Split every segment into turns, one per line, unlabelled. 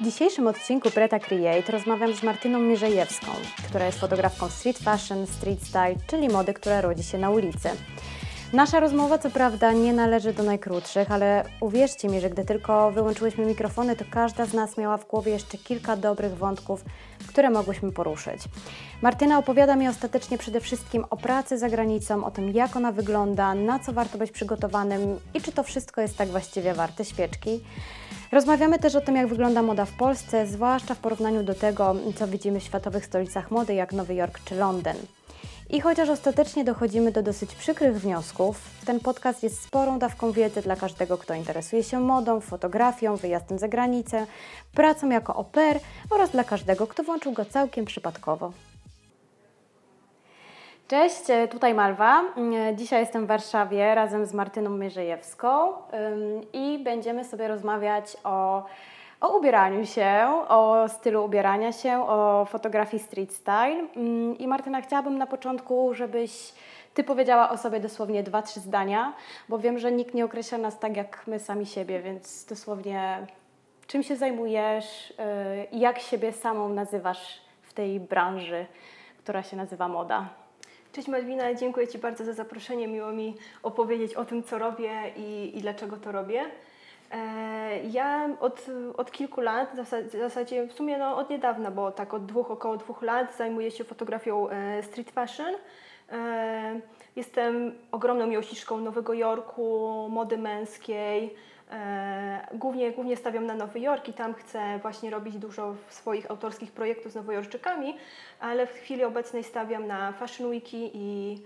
W dzisiejszym odcinku Preta Create rozmawiam z Martyną Mierzejewską, która jest fotografką street fashion, street style, czyli mody, która rodzi się na ulicy. Nasza rozmowa co prawda nie należy do najkrótszych, ale uwierzcie mi, że gdy tylko wyłączyłyśmy mikrofony, to każda z nas miała w głowie jeszcze kilka dobrych wątków, które mogłyśmy poruszyć. Martyna opowiada mi ostatecznie przede wszystkim o pracy za granicą, o tym jak ona wygląda, na co warto być przygotowanym i czy to wszystko jest tak właściwie warte świeczki. Rozmawiamy też o tym, jak wygląda moda w Polsce, zwłaszcza w porównaniu do tego, co widzimy w światowych stolicach mody, jak Nowy Jork czy Londyn. I chociaż ostatecznie dochodzimy do dosyć przykrych wniosków, ten podcast jest sporą dawką wiedzy dla każdego, kto interesuje się modą, fotografią, wyjazdem za granicę, pracą jako pair oraz dla każdego, kto włączył go całkiem przypadkowo. Cześć, tutaj Malwa. Dzisiaj jestem w Warszawie razem z Martyną Mierzejewską i będziemy sobie rozmawiać o o ubieraniu się, o stylu ubierania się, o fotografii street style. Mm, I Martyna, chciałabym na początku, żebyś Ty powiedziała o sobie dosłownie dwa, trzy zdania, bo wiem, że nikt nie określa nas tak jak my sami siebie, więc dosłownie czym się zajmujesz y, i jak siebie samą nazywasz w tej branży, która się nazywa moda.
Cześć Malwina, dziękuję Ci bardzo za zaproszenie. Miło mi opowiedzieć o tym, co robię i, i dlaczego to robię. E, ja od, od kilku lat, w zasadzie w sumie no od niedawna, bo tak od dwóch, około dwóch lat zajmuję się fotografią e, street fashion. E, jestem ogromną miłośniczką Nowego Jorku, mody męskiej. Głównie, głównie stawiam na Nowy Jork i tam chcę właśnie robić dużo swoich autorskich projektów z nowojorczykami, ale w chwili obecnej stawiam na Fashion Weeki i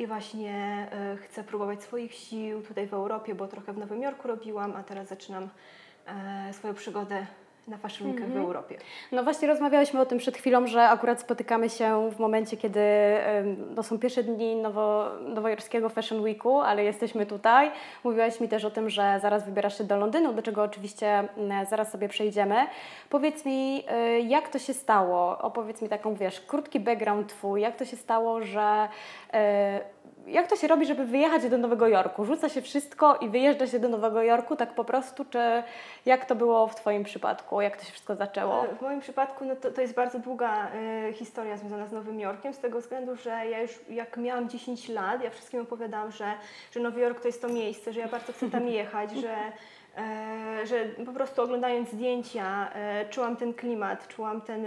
i właśnie e, chcę próbować swoich sił tutaj w Europie, bo trochę w Nowym Jorku robiłam, a teraz zaczynam e, swoją przygodę na Fashion Weekach mm -hmm. w mhm. Europie.
No właśnie rozmawiałyśmy o tym przed chwilą, że akurat spotykamy się w momencie, kiedy no, są pierwsze dni nowo, nowojorskiego Fashion Weeku, ale jesteśmy tutaj. Mówiłaś mi też o tym, że zaraz wybierasz się do Londynu, do czego oczywiście zaraz sobie przejdziemy. Powiedz mi, y, jak to się stało? Opowiedz mi taką, wiesz, krótki background twój. Jak to się stało, że y, jak to się robi, żeby wyjechać do Nowego Jorku? Rzuca się wszystko i wyjeżdża się do Nowego Jorku tak po prostu, czy jak to było w Twoim przypadku? Jak to się wszystko zaczęło?
E, w moim przypadku no to, to jest bardzo długa y, historia związana z Nowym Jorkiem, z tego względu, że ja już jak miałam 10 lat, ja wszystkim opowiadałam, że, że Nowy Jork to jest to miejsce, że ja bardzo chcę tam jechać, że że po prostu oglądając zdjęcia e, czułam ten klimat, czułam, ten,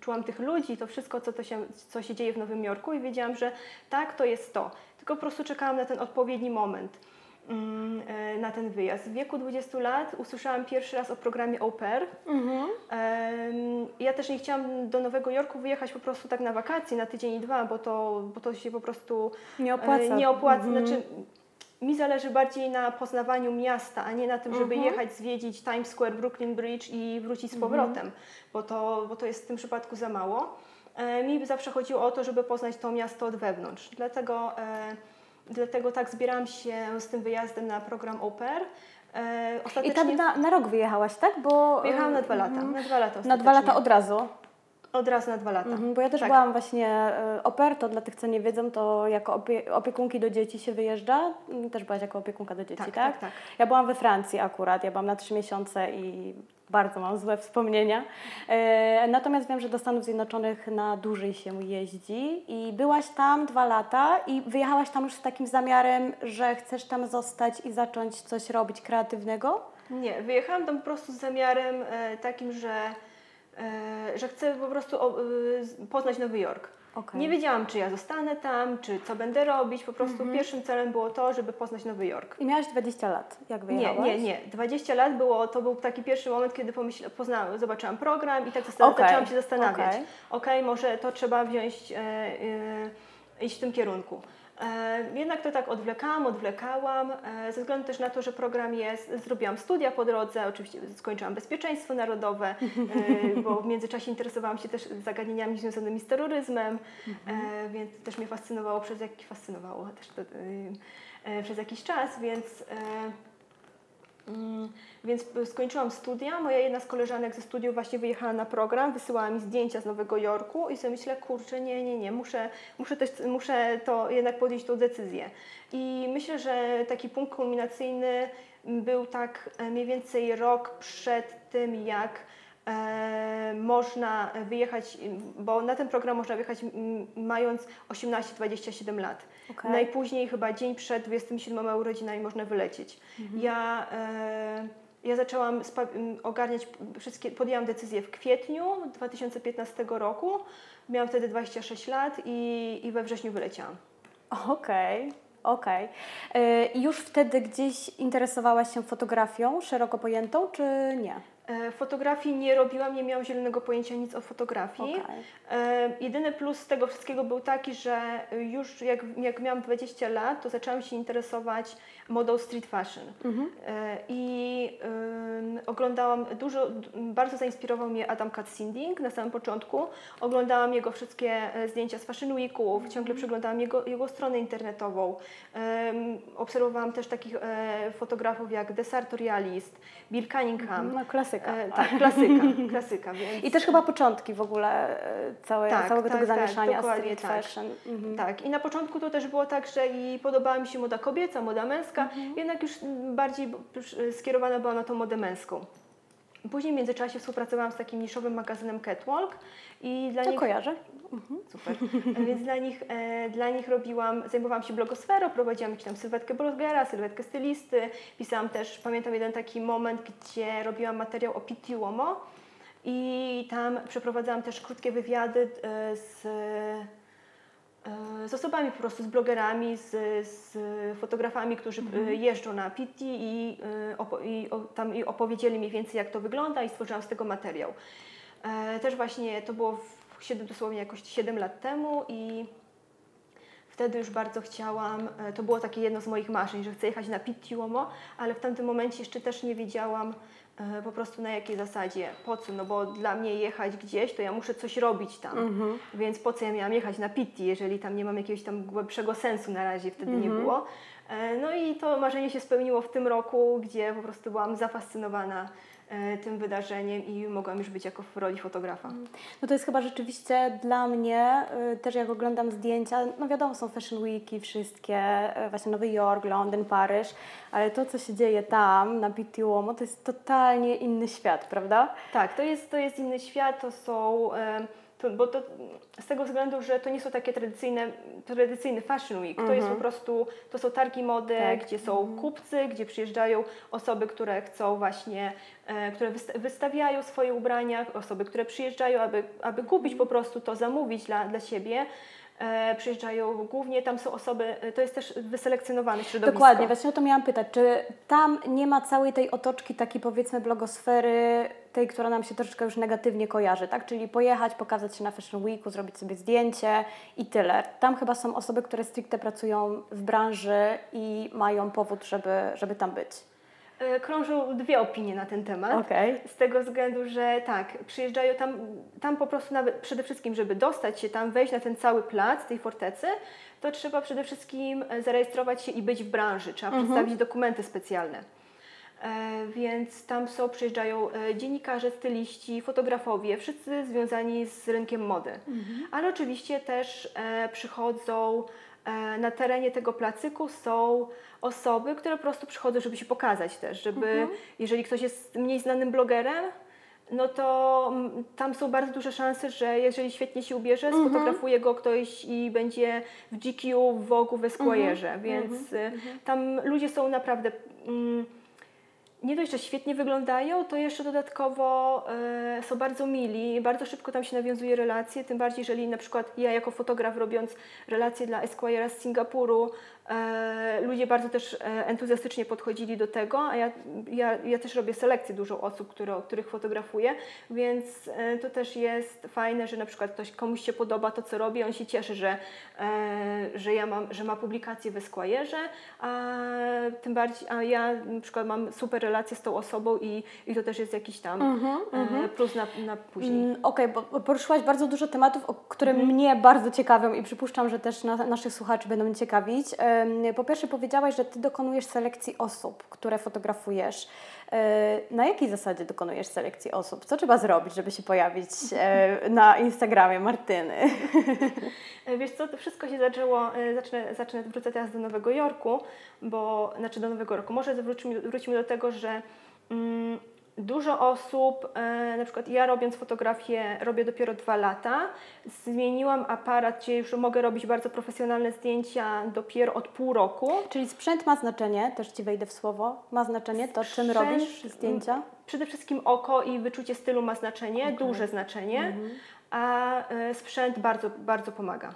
czułam tych ludzi, to wszystko, co, to się, co się dzieje w Nowym Jorku i wiedziałam, że tak, to jest to. Tylko po prostu czekałam na ten odpowiedni moment mm, e, na ten wyjazd. W wieku 20 lat usłyszałam pierwszy raz o programie Au Pair. Mhm. Ja też nie chciałam do Nowego Jorku wyjechać po prostu tak na wakacje, na tydzień i dwa, bo to, bo to się po prostu
nie opłaca.
Nie opłaca. Mhm. Znaczy, mi zależy bardziej na poznawaniu miasta, a nie na tym, żeby mhm. jechać, zwiedzić Times Square, Brooklyn Bridge i wrócić z mhm. powrotem, bo, to, bo to jest w tym przypadku za mało. E, mi zawsze chodziło o to, żeby poznać to miasto od wewnątrz. Dlatego, e, dlatego tak zbieram się z tym wyjazdem na program Au Pair.
E, ostatecznie... I tam na, na rok wyjechałaś, tak?
Bo... Wyjechałam na dwa lata.
Mhm.
Na dwa lata,
na dwa lata od razu.
Od razu na dwa lata. Mhm,
bo ja też tak. byłam właśnie e, operto, dla tych, co nie wiedzą, to jako opie opiekunki do dzieci się wyjeżdża. Mm, też byłaś jako opiekunka do dzieci, tak, tak? tak, tak. Ja byłam we Francji akurat, ja byłam na trzy miesiące i bardzo mam złe wspomnienia. E, natomiast wiem, że do Stanów Zjednoczonych na dłużej się jeździ i byłaś tam dwa lata i wyjechałaś tam już z takim zamiarem, że chcesz tam zostać i zacząć coś robić kreatywnego?
Nie, wyjechałam tam po prostu z zamiarem e, takim, że że chcę po prostu y, poznać Nowy Jork. Okay. Nie wiedziałam, czy ja zostanę tam, czy co będę robić. Po prostu mm -hmm. pierwszym celem było to, żeby poznać Nowy Jork.
I miałaś 20 lat, jak wyjechałaś?
Nie, nie, nie. 20 lat było, to był taki pierwszy moment, kiedy pomyśl, poznałam, zobaczyłam program i tak okay. zaczęłam się zastanawiać. Okej, okay, może to trzeba wziąć, e, e, iść w tym kierunku. E, jednak to tak odwlekałam, odwlekałam, e, ze względu też na to, że program jest, zrobiłam studia po drodze, oczywiście skończyłam bezpieczeństwo narodowe, e, bo w międzyczasie interesowałam się też zagadnieniami związanymi z terroryzmem, więc też mnie fascynowało przez jakiś, fascynowało też to, przez jakiś czas, więc więc skończyłam studia. Moja jedna z koleżanek ze studiów właśnie wyjechała na program, wysyłała mi zdjęcia z Nowego Jorku i sobie myślę, kurczę, nie, nie, nie, muszę, muszę, też, muszę to jednak podjąć tą decyzję. I myślę, że taki punkt kulminacyjny był tak e, mniej więcej rok przed tym, jak e, można wyjechać, bo na ten program można wyjechać mając 18-27 lat. Okay. Najpóźniej chyba dzień przed 27 urodzinami można wylecieć. Mhm. Ja, e, ja zaczęłam ogarniać wszystkie, podjęłam decyzję w kwietniu 2015 roku. Miałam wtedy 26 lat i, i we wrześniu wyleciałam.
Okej. Okay. Okej. Okay. Już wtedy gdzieś interesowałaś się fotografią szeroko pojętą, czy nie?
E, fotografii nie robiłam, nie miałam zielonego pojęcia nic o fotografii. Okay. Jedyny plus tego wszystkiego był taki, że już jak, jak miałam 20 lat, to zaczęłam się interesować modą street fashion. Mhm. E, I oglądałam dużo, bardzo zainspirował mnie Adam Katzinding na samym początku. Oglądałam jego wszystkie e, zdjęcia z Fashion Weeków, mhm. ciągle przeglądałam jego, jego stronę internetową. obserwowałam też takich fotografów jak Desartorialist, Bill Cunningham.
Mhm. No, klasyka.
E, tak, klasyka. klasyka więc...
I też chyba początki w ogóle e, całe, tak, całego tak, tego tak, zamieszania tak, street
tak.
fashion.
Mhm. Tak, i na początku to też było tak, że i podobała mi się moda kobieca, moda męska, mhm. jednak już bardziej skierowana była na tą modę męską. Później w międzyczasie współpracowałam z takim niszowym magazynem Catwalk
i dla to nich... kojarzę.
Mhm. Super. Więc dla nich, e, dla nich robiłam, zajmowałam się blogosferą, prowadziłam jakąś tam sylwetkę blogera, sylwetkę stylisty. Pisałam też, pamiętam jeden taki moment, gdzie robiłam materiał o Pitti Uomo i tam przeprowadzałam też krótkie wywiady e, z z osobami po prostu, z blogerami, z, z fotografami, którzy e, mhm. jeżdżą na Pitti i, e, opo i, o, tam, i opowiedzieli mniej więcej jak to wygląda i stworzyłam z tego materiał. Też właśnie to było w 7, dosłownie jakoś 7 lat temu i wtedy już bardzo chciałam, to było takie jedno z moich marzeń, że chcę jechać na Pitti Uomo, ale w tamtym momencie jeszcze też nie wiedziałam, E, po prostu na jakiej zasadzie, po co, no bo dla mnie jechać gdzieś, to ja muszę coś robić tam, mhm. więc po co ja miałam jechać na Pitti, jeżeli tam nie mam jakiegoś tam głębszego sensu na razie wtedy mhm. nie było. E, no i to marzenie się spełniło w tym roku, gdzie po prostu byłam zafascynowana E, tym wydarzeniem i mogłam już być jako w roli fotografa. Mm.
No to jest chyba rzeczywiście dla mnie, y, też jak oglądam zdjęcia, no wiadomo są Fashion Weeki wszystkie, y, właśnie Nowy Jork, Londyn, Paryż, ale to co się dzieje tam na Pitti Uomo to jest totalnie inny świat, prawda?
Tak, to jest, to jest inny świat, to są... To, bo to z tego względu, że to nie są takie tradycyjne, tradycyjny fashion week, to jest po mhm. prostu, to są targi mody, tak. gdzie są mhm. kupcy, gdzie przyjeżdżają osoby, które chcą właśnie, e, które wystawiają swoje ubrania, osoby, które przyjeżdżają, aby, aby kupić po prostu to, zamówić dla, dla siebie e, przyjeżdżają głównie, tam są osoby, e, to jest też wyselekcjonowane środowisko.
Dokładnie, właśnie o to miałam pytać, czy tam nie ma całej tej otoczki takiej powiedzmy blogosfery, tej, która nam się troszeczkę już negatywnie kojarzy, tak? Czyli pojechać, pokazać się na Fashion Weeku, zrobić sobie zdjęcie i tyle. Tam chyba są osoby, które stricte pracują w branży i mają powód, żeby, żeby tam być.
E, krążą dwie opinie na ten temat.
Okay.
Z tego względu, że tak, przyjeżdżają tam, tam po prostu nawet przede wszystkim, żeby dostać się tam, wejść na ten cały plac tej fortecy, to trzeba przede wszystkim e, zarejestrować się i być w branży. Trzeba mhm. przedstawić dokumenty specjalne. E, więc tam są, przyjeżdżają dziennikarze, styliści, fotografowie, wszyscy związani z rynkiem mody. Mhm. Ale oczywiście też przychodzą na terenie tego placyku są osoby, które po prostu przychodzą, żeby się pokazać też, żeby mhm. jeżeli ktoś jest mniej znanym blogerem, no to tam są bardzo duże szanse, że jeżeli świetnie się ubierze, mhm. sfotografuje go ktoś i będzie w GQ, w Vogue, w Esquire'ze, mhm. więc mhm. Y, tam ludzie są naprawdę... Mm, nie dość, że świetnie wyglądają, to jeszcze dodatkowo e, są bardzo mili, bardzo szybko tam się nawiązuje relacje, tym bardziej, jeżeli na przykład ja jako fotograf robiąc relacje dla Esquire'a z Singapuru, e, ludzie bardzo też e, entuzjastycznie podchodzili do tego, a ja, ja, ja też robię selekcję dużo osób, które, których fotografuję, więc e, to też jest fajne, że na przykład ktoś komuś się podoba to, co robię, on się cieszy, że, że ja mam, że ma publikację w Esquire'ze, a tym bardziej, a ja na przykład mam super relację z tą osobą i, i to też jest jakiś tam e, plus na, na później.
Mm, Okej, bo bo poruszyłaś bardzo dużo tematów, o które mnie bardzo ciekawią i przypuszczam, że też na, naszych słuchaczy będą ciekawić. Em, Po pierwsze powiedziałaś, że Ty dokonujesz selekcji osób, które fotografujesz. E, Na jakiej zasadzie dokonujesz selekcji osób? Co trzeba zrobić, żeby się pojawić e, na Instagramie Martyny?
E, Wiesz co, to wszystko się zaczęło, zacznę, zacznę wrócę teraz do Nowego Jorku, bo, znaczy do Nowego Roku, może wrócimy, wrócimy do tego, że mm, dużo osób, e, na przykład ja robiąc fotografię, robię dopiero dwa lata, zmieniłam aparat, gdzie już mogę robić bardzo profesjonalne zdjęcia dopiero od pół roku.
Czyli sprzęt ma znaczenie, też Ci wejdę w słowo, ma znaczenie to, czym
Sprzęt,
robisz zdjęcia?
Przede wszystkim oko i wyczucie stylu ma znaczenie, duże znaczenie, a e, sprzęt bardzo, bardzo pomaga.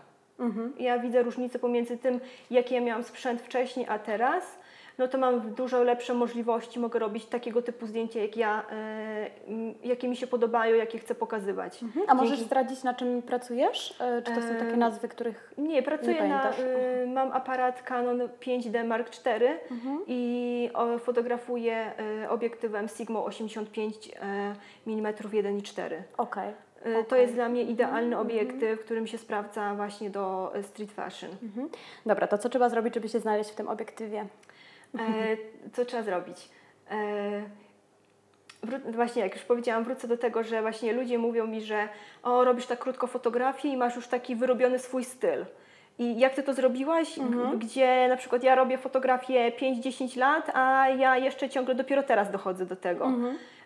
Ja widzę różnicę pomiędzy tym, jaki ja miałam sprzęt wcześniej, a teraz. No to mam dużo lepsze możliwości, mogę robić takiego typu zdjęcia, jak ja, e, jakie mi się podobają, jakie chcę pokazywać.
A możesz
Dzięki-
zdradzić, na czym pracujesz? E, Czy to są takie
Em,
nazwy, których...
Nie, pracuję
Nie
na. Y, mam aparat Canon 5D Mark IV
Mhm.
i fotografuję obiektywem Sigma 85 y, mm 1.4.
Okej.
Y, To
Okej.
jest dla mnie idealny obiektyw, którym się sprawdza właśnie do street fashion.
Mhm. Dobra, to co trzeba zrobić, żeby się znaleźć w tym obiektywie?
E, co trzeba zrobić? E, właśnie, jak już powiedziałam, wrócę do tego, że właśnie ludzie mówią mi, że o, robisz tak krótko fotografię i masz już taki wyrobiony swój styl. I jak ty to zrobiłaś? G- Gdzie na przykład ja robię fotografię 5-10 lat, a ja jeszcze ciągle dopiero teraz dochodzę do tego.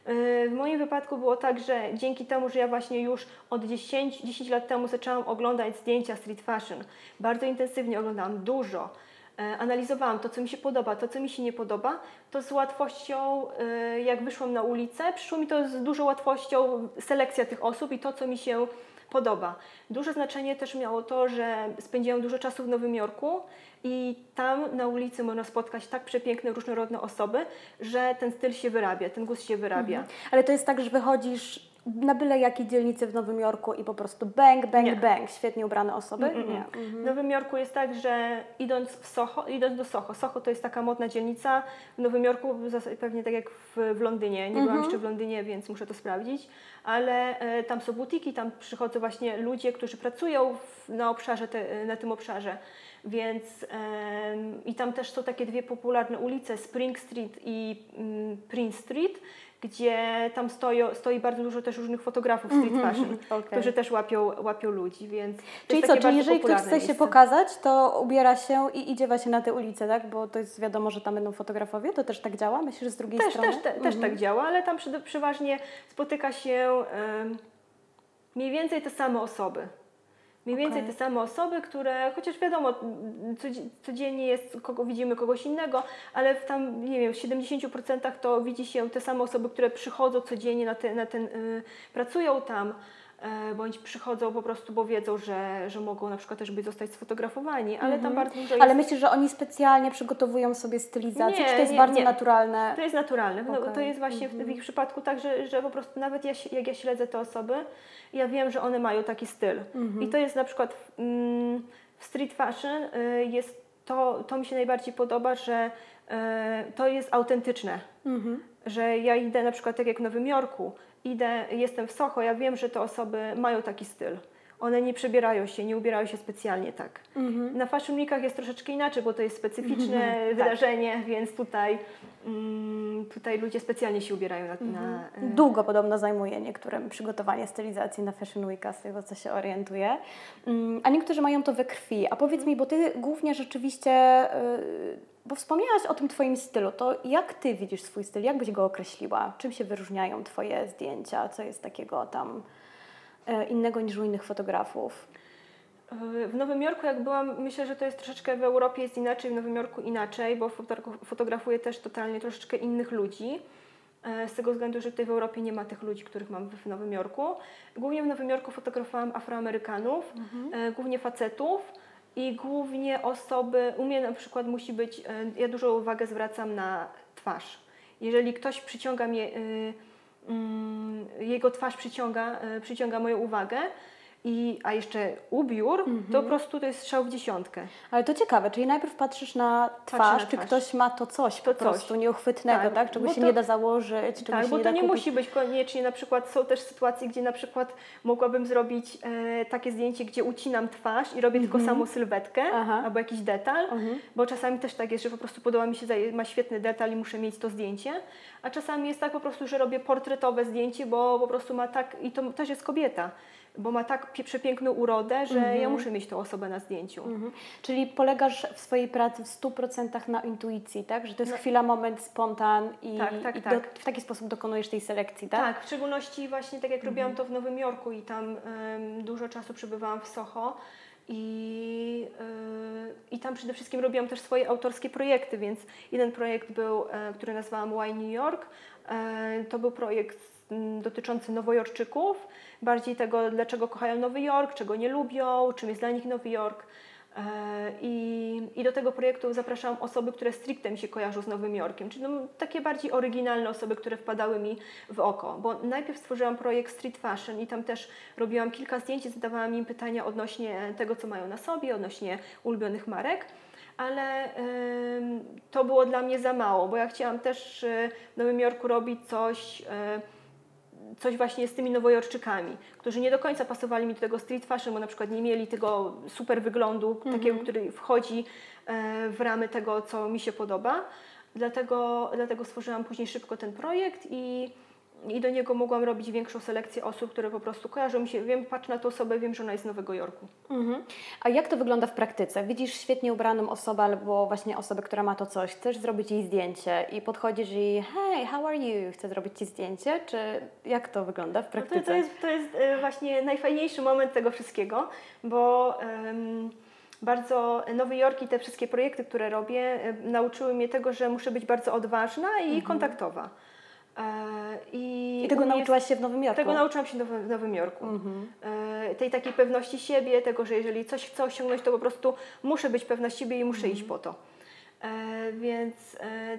Y, W moim wypadku było tak, że dzięki temu, że ja właśnie już od 10, 10 lat temu zaczęłam oglądać zdjęcia street fashion, bardzo intensywnie oglądałam dużo, e, analizowałam to, co mi się podoba, to, co mi się nie podoba, to z łatwością, e, jak wyszłam na ulicę, przyszło mi to z dużą łatwością selekcja tych osób i to, co mi się podoba. Duże znaczenie też miało to, że spędziłam dużo czasu w Nowym Jorku i tam na ulicy można spotkać tak przepiękne, różnorodne osoby, że ten styl się wyrabia, ten gust się wyrabia.
Ale to jest tak, że wychodzisz na byle jakiej dzielnicy w Nowym Jorku i po prostu bang, bang,
Nie.
bang, świetnie ubrane osoby?
Mm, mm,
Nie.
mm. W Nowym Jorku jest tak, że idąc w Soho, idąc do Soho, Soho to jest taka modna dzielnica, w Nowym Jorku pewnie tak jak w, w Londynie, nie byłam jeszcze w Londynie, więc muszę to sprawdzić, ale e, tam są butiki, tam przychodzą właśnie ludzie, którzy pracują w, na obszarze, te, na tym obszarze, więc i tam też są takie dwie popularne ulice, Spring Street i mm, Prince Street, gdzie tam stoją, stoi bardzo dużo też różnych fotografów street fashion,
okej.
którzy też łapią, łapią ludzi, więc
Czyli co, czyli jeżeli ktoś chce się
miejsce.
pokazać, to ubiera się i idzie właśnie na te ulice, tak? Bo to jest wiadomo, że tam będą fotografowie, to też tak działa? Myślisz, że z drugiej
Też,
strony?
też, te, też tak działa, ale tam przy, przeważnie spotyka się mniej więcej te same osoby. Mniej więcej
Okej.
te same osoby, które, chociaż wiadomo, codzi- codziennie jest, kogo widzimy kogoś innego, ale w tam, nie wiem, w 70% to widzi się te same osoby, które przychodzą codziennie na, te, na ten, y, pracują tam, bądź przychodzą po prostu, bo wiedzą, że, że mogą na przykład też być zostać sfotografowani, ale tam bardzo dużo jest...
Ale myślisz, że oni specjalnie przygotowują sobie stylizację,
Nie,
czy to jest
nie,
bardzo
nie.
naturalne?
To jest naturalne. No,
Okej.
To jest właśnie w, w ich przypadku tak, że, że po prostu nawet ja, jak ja śledzę te osoby, ja wiem, że one mają taki styl. I to jest na przykład w, mm, w street fashion y, jest to, to mi się najbardziej podoba, że y, to jest autentyczne. Że ja idę na przykład tak jak w Nowym Jorku, idę, jestem w Soho, ja wiem, że te osoby mają taki styl. One nie przebierają się, nie ubierają się specjalnie tak. Na Fashion Weekach jest troszeczkę inaczej, bo to jest specyficzne wydarzenie, więc tutaj, mm, tutaj ludzie specjalnie się ubierają na, na e,
Długo podobno zajmuje niektórym przygotowanie stylizacji na Fashion Weeka, z tego co się orientuję. Mm, A niektórzy mają to we krwi. A powiedz mi, bo ty głównie rzeczywiście, yy, bo wspomniałaś o tym twoim stylu, to jak ty widzisz swój styl? Jak byś go określiła? Czym się wyróżniają twoje zdjęcia? Co jest takiego tam yy, innego niż u innych fotografów?
W Nowym Jorku, jak byłam, myślę, że to jest troszeczkę w Europie jest inaczej, w Nowym Jorku inaczej, bo fotogra- fotografuję też totalnie troszeczkę innych ludzi. e, Z tego względu, że tutaj w Europie nie ma tych ludzi, których mam w Nowym Jorku. Głównie w Nowym Jorku fotografowałam Afroamerykanów, e, głównie facetów i głównie osoby, u mnie na przykład musi być, e, ja dużą uwagę zwracam na twarz. Jeżeli ktoś przyciąga mnie, y, mm, jego twarz przyciąga, y, przyciąga moją uwagę, I, a jeszcze ubiór, to po prostu to jest strzał w dziesiątkę.
Ale to ciekawe, czyli najpierw patrzysz na twarz,
na
czy
twarz.
ktoś ma to coś
To
po prostu
coś.
nieuchwytnego, tak?
Tak,
Czego się nie da założyć, czego
Tak,
się
bo
nie
to nie
kupić.
musi być koniecznie, na przykład są też sytuacje, gdzie na przykład mogłabym zrobić e, takie zdjęcie, gdzie ucinam twarz i robię tylko samą sylwetkę
Mhm. Aha.
albo jakiś detal,
Mhm.
bo czasami też tak jest, że po prostu podoba mi się, ma świetny detal i muszę mieć to zdjęcie, a czasami jest tak po prostu, że robię portretowe zdjęcie, bo po prostu ma tak, i to też jest kobieta, bo ma tak przepiękną urodę, że ja muszę mieć tą osobę na zdjęciu.
Mhm. Czyli polegasz w swojej pracy w 100% na intuicji, tak? Że to jest
No.
chwila, moment, spontan i,
Tak, tak,
i
tak.
Do, w taki sposób dokonujesz tej selekcji, tak?
Tak, w szczególności właśnie tak jak robiłam to w Nowym Jorku i tam em, dużo czasu przebywałam w Soho i, y, i tam przede wszystkim robiłam też swoje autorskie projekty, więc jeden projekt był, e, który nazwałam Why New York. E, to był projekt dotyczący nowojorczyków, bardziej tego, dlaczego kochają Nowy Jork, czego nie lubią, czym jest dla nich Nowy Jork. E, I, I do tego projektu zapraszałam osoby, które stricte mi się kojarzą z Nowym Jorkiem, czyli no, takie bardziej oryginalne osoby, które wpadały mi w oko. Bo najpierw stworzyłam projekt Street Fashion i tam też robiłam kilka zdjęć, i zadawałam im pytania odnośnie tego, co mają na sobie, odnośnie ulubionych marek. Ale ym, to było dla mnie za mało, bo ja chciałam też y, w Nowym Jorku robić coś, y, coś właśnie z tymi nowojorczykami, którzy nie do końca pasowali mi do tego street fashion, bo na przykład nie mieli tego super wyglądu, takiego, który wchodzi e, w ramy tego, co mi się podoba. Dlatego, dlatego stworzyłam później szybko ten projekt i, i do niego mogłam robić większą selekcję osób, które po prostu kojarzą mi się. Wiem, patrzę na tę osobę, wiem, że ona jest z Nowego Jorku.
Mhm. A jak to wygląda w praktyce? Widzisz świetnie ubraną osobę albo właśnie osobę, która ma to coś, chcesz zrobić jej zdjęcie i podchodzisz i hej, how are you? Chcę zrobić Ci zdjęcie? Czy jak to wygląda w
No
praktyce?
to, to, jest, to jest e, właśnie najfajniejszy moment tego wszystkiego, bo em, bardzo Nowy Jork i te wszystkie projekty, które robię, e, nauczyły mnie tego, że muszę być bardzo odważna i kontaktowa. E, I.
I tego nauczyłaś się w Nowym Jorku?
Tego nauczyłam się w Nowym, Jorku.
Mhm.
E, tej takiej pewności siebie, tego, że jeżeli coś chcę osiągnąć, to po prostu muszę być pewna siebie i muszę
Mhm.
iść po to. E, więc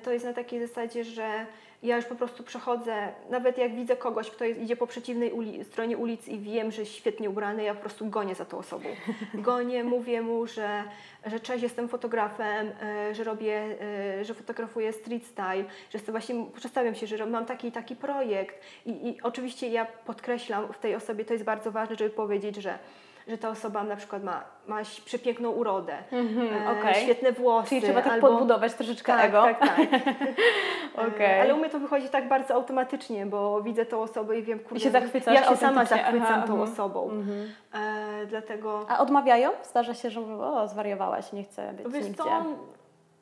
to jest na takiej zasadzie, że ja już po prostu przechodzę, nawet jak widzę kogoś, kto jest, idzie po przeciwnej uli, stronie ulicy i wiem, że jest świetnie ubrany, ja po prostu gonię za tą osobą. Gonię, mówię mu, że, że cześć, jestem fotografem, e, że robię, e, że fotografuję street style, że jestem właśnie, przedstawiam się, że mam taki i taki projekt i, i oczywiście ja podkreślam w tej osobie, to jest bardzo ważne, żeby powiedzieć, że że ta osoba na przykład ma, ma przepiękną urodę,
Mhm,
e,
okej.
świetne włosy.
Czyli trzeba tak
albo...
podbudować troszeczkę
tak,
ego.
Tak, tak. E, Ale u mnie to wychodzi tak bardzo automatycznie, bo widzę tą osobę i wiem, kurde,
się zachwycasz
ja się sama zachwycam
Aha,
tą osobą.
Mhm.
E, dlatego
A odmawiają? Zdarza się, że mówią, o zwariowałaś, nie chcę być
wiesz
nigdzie.
co,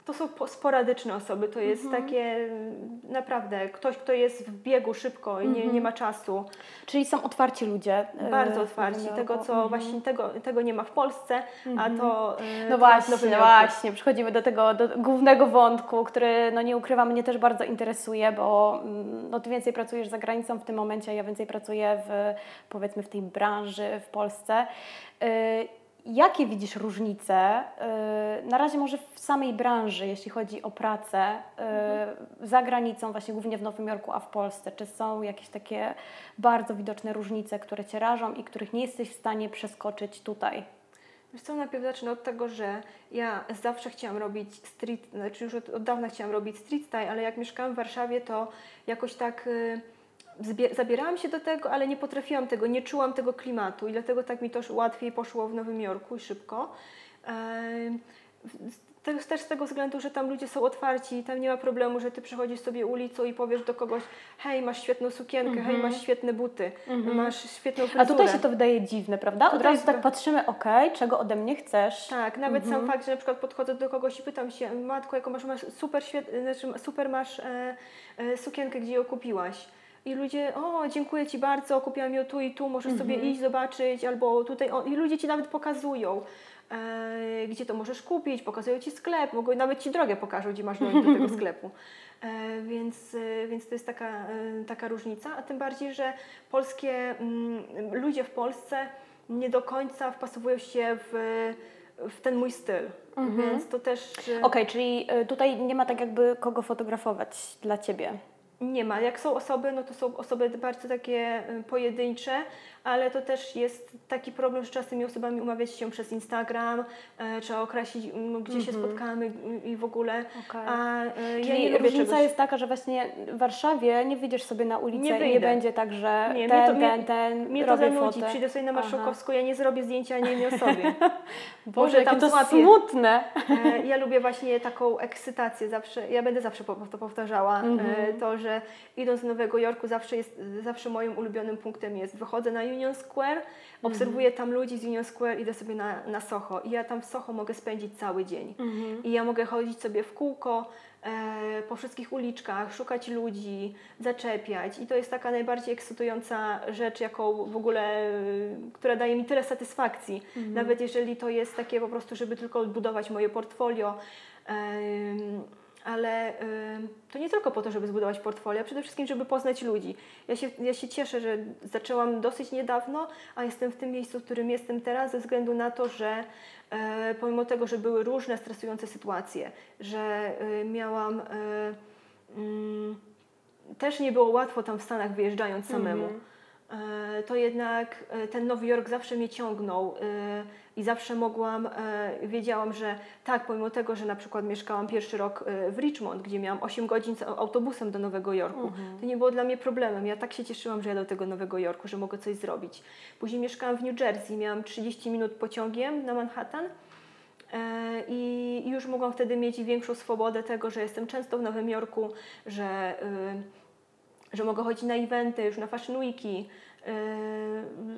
to są po- sporadyczne osoby, to jest
Mhm.
takie mm, naprawdę ktoś, kto jest w biegu szybko i nie,
Mhm.
nie ma czasu.
Czyli są otwarci ludzie. e,
Bardzo otwarci. Tego, co
Mhm.
właśnie tego, tego nie ma w Polsce, a to e,
No
to
właśnie, właśnie, przechodzimy do tego do głównego wątku, który, no nie ukrywam, mnie też bardzo interesuje, bo mm, no, ty więcej pracujesz za granicą w tym momencie, ja więcej pracuję w, powiedzmy, w tej branży w Polsce. Y, Jakie widzisz różnice, y, na razie może w samej branży, jeśli chodzi o pracę, y, za granicą, właśnie głównie w Nowym Jorku, a w Polsce? Czy są jakieś takie bardzo widoczne różnice, które Cię rażą i których nie jesteś w stanie przeskoczyć tutaj?
Wiesz co, najpierw zacznę od tego, że ja zawsze chciałam robić street, znaczy już od, od dawna chciałam robić street style, ale jak mieszkałam w Warszawie, to jakoś tak y, zabierałam się do tego, ale nie potrafiłam tego, nie czułam tego klimatu i dlatego tak mi to łatwiej poszło w Nowym Jorku i szybko. Też, też z tego względu, że tam ludzie są otwarci, tam nie ma problemu, że ty przechodzisz sobie ulicą i powiesz do kogoś, hej, masz świetną sukienkę, hej, masz świetne buty, masz świetną fryzurę.
A tutaj się to wydaje dziwne, prawda? Od
Tutaj
razu tak patrzymy, okej, czego ode mnie chcesz?
Tak, nawet sam fakt, że na przykład podchodzę do kogoś i pytam się, matko, jaką masz, masz super, świet, znaczy super masz e, e, sukienkę, gdzie ją kupiłaś. I ludzie, o, dziękuję Ci bardzo, kupiłam ją tu i tu, możesz sobie iść zobaczyć, albo tutaj, o, i ludzie Ci nawet pokazują, e, gdzie to możesz kupić, pokazują Ci sklep, mogą, nawet Ci drogę pokażą, gdzie masz dojść do tego sklepu. E, więc, e, więc to jest taka, e, taka różnica, a tym bardziej, że polskie, mm, ludzie w Polsce nie do końca wpasowują się w, w ten mój styl, więc to też... e,
Okej, czyli y, tutaj nie ma tak jakby kogo fotografować dla Ciebie.
Nie ma. Jak są osoby, no to są osoby bardzo takie y, pojedyncze, ale to też jest taki problem, że czasem z tymi osobami umawiać się przez Instagram, e, trzeba określić, m, gdzie się
Mhm.
spotkamy i- w ogóle.
Okej.
A e,
Czyli
ja nie
różnica
czegoś.
jest taka, że właśnie w Warszawie nie wyjdziesz sobie na ulicę
Nie
i nie będzie tak, że
Nie, mnie
ten,
to- mnie-
ten, ten
Mnie to
robi
zanudzi.
fotę.
Przyjdę sobie na. Marszałkowską, ja nie zrobię zdjęcia imię o sobie.
Boże,
Może tam
to
złapię.
smutne.
E, Ja lubię właśnie taką ekscytację zawsze, ja będę zawsze po- to powtarzała,
Mhm.
e, to, że idąc do Nowego Jorku zawsze jest, zawsze moim ulubionym punktem jest, wychodzę na Union Square,
Mhm.
obserwuję tam ludzi z Union Square, idę sobie na, na Soho i ja tam w Soho mogę spędzić cały dzień.
Mhm.
I ja mogę chodzić sobie w kółko e, po wszystkich uliczkach, szukać ludzi, zaczepiać. I to jest taka najbardziej ekscytująca rzecz, jaką w ogóle, e, która daje mi tyle satysfakcji.
Mhm.
Nawet jeżeli to jest takie po prostu, żeby tylko odbudować moje portfolio. Ale to nie tylko po to, żeby zbudować portfolio, a przede wszystkim, żeby poznać ludzi. Ja się, ja się cieszę, że zaczęłam dosyć niedawno, a jestem w tym miejscu, w którym jestem teraz, ze względu na to, że e, pomimo tego, że były różne stresujące sytuacje, że e, miałam. E, mm, też nie było łatwo tam w Stanach wyjeżdżając samemu.
Mhm.
E, to jednak e, ten Nowy Jork zawsze mnie ciągnął e, i zawsze mogłam, e, wiedziałam, że tak, pomimo tego, że na przykład mieszkałam pierwszy rok e, w Richmond, gdzie miałam 8 godzin z autobusem do Nowego Jorku,
Mhm.
to nie było dla mnie problemem. Ja tak się cieszyłam, że jadę do tego Nowego Jorku, że mogę coś zrobić. Później mieszkałam w New Jersey, miałam 30 minut pociągiem na Manhattan. E, I i już mogłam wtedy mieć większą swobodę tego, że jestem często w Nowym Jorku, że, y, że mogę chodzić na eventy, już na Fashion Weeki,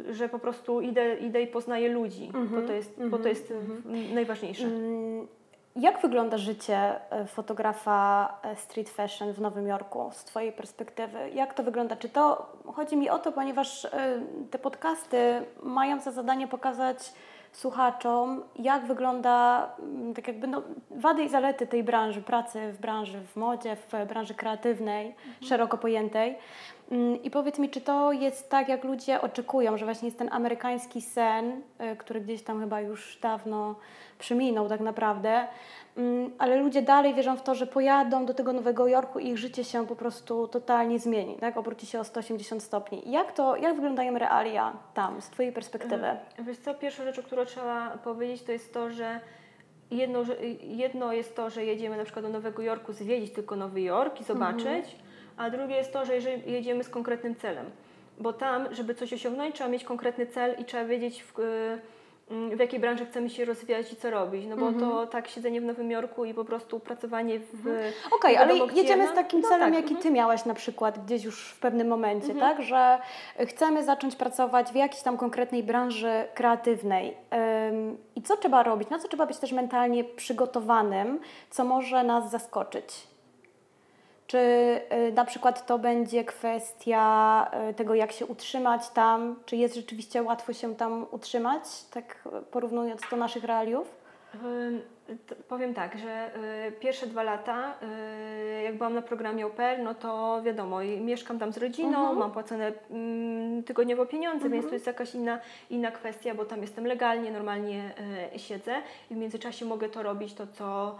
y, że po prostu idę, idę i poznaję ludzi, bo to jest, bo to jest y, najważniejsze.
Mm, Jak wygląda życie e, fotografa e, street fashion w Nowym Jorku z Twojej perspektywy? Jak to wygląda? Czy to chodzi mi o to, ponieważ e, te podcasty mają za zadanie pokazać słuchaczom, jak wygląda mm, tak jakby no, wady i zalety tej branży, pracy w branży w modzie, w branży kreatywnej, szeroko pojętej. Mm, I powiedz mi, czy to jest tak, jak ludzie oczekują, że właśnie jest ten amerykański sen, y, który gdzieś tam chyba już dawno przeminął tak naprawdę, Mm, ale ludzie dalej wierzą w to, że pojadą do tego Nowego Jorku i ich życie się po prostu totalnie zmieni, tak? obróci się o 180 stopni. Jak to, jak wyglądają realia tam, z Twojej perspektywy?
Wiesz co, pierwszą rzeczą, którą trzeba powiedzieć, to jest to, że jedno, że jedno jest to, że jedziemy na przykład do Nowego Jorku zwiedzić tylko Nowy Jork i zobaczyć, a drugie jest to, że jeżeli jedziemy z konkretnym celem. Bo tam, żeby coś osiągnąć, trzeba mieć konkretny cel i trzeba wiedzieć, w, w jakiej branży chcemy się rozwijać i co robić. No bo to tak siedzenie w Nowym Jorku i po prostu pracowanie w.
Okej,
nie
ale jedziemy
no,
z takim
no
celem,
tak,
jaki
mhm.
Ty miałaś na przykład gdzieś już w pewnym momencie, tak? Że chcemy zacząć pracować w jakiejś tam konkretnej branży kreatywnej. Ym, I co trzeba robić? Na co trzeba być też mentalnie przygotowanym, co może nas zaskoczyć? Czy y, na przykład to będzie kwestia y, tego, jak się utrzymać tam? Czy jest rzeczywiście łatwo się tam utrzymać, tak porównując do naszych realiów?
To Powiem tak, że y, pierwsze dwa lata, y, jak byłam na programie pair, no to wiadomo, mieszkam tam z rodziną,
Mhm.
mam płacone mm, tygodniowo pieniądze, więc to jest jakaś inna, inna kwestia, bo tam jestem legalnie, normalnie y, siedzę i w międzyczasie mogę to robić, to co,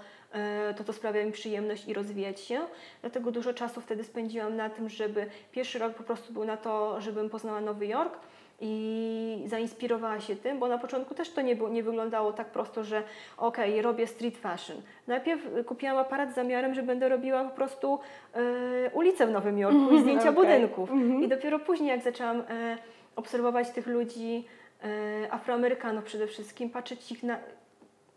y, to, co sprawia mi przyjemność i rozwijać się. Dlatego dużo czasu wtedy spędziłam na tym, żeby pierwszy rok po prostu był na to, żebym poznała Nowy Jork i zainspirowała się tym, bo na początku też to nie, było, nie wyglądało tak prosto, że okej, robię street fashion. Najpierw kupiłam aparat z zamiarem, że będę robiła po prostu y, ulicę w Nowym Jorku i zdjęcia
okej.
budynków.
Mhm.
I dopiero później, jak zaczęłam y, obserwować tych ludzi, y, Afroamerykanów przede wszystkim, patrzeć ich na,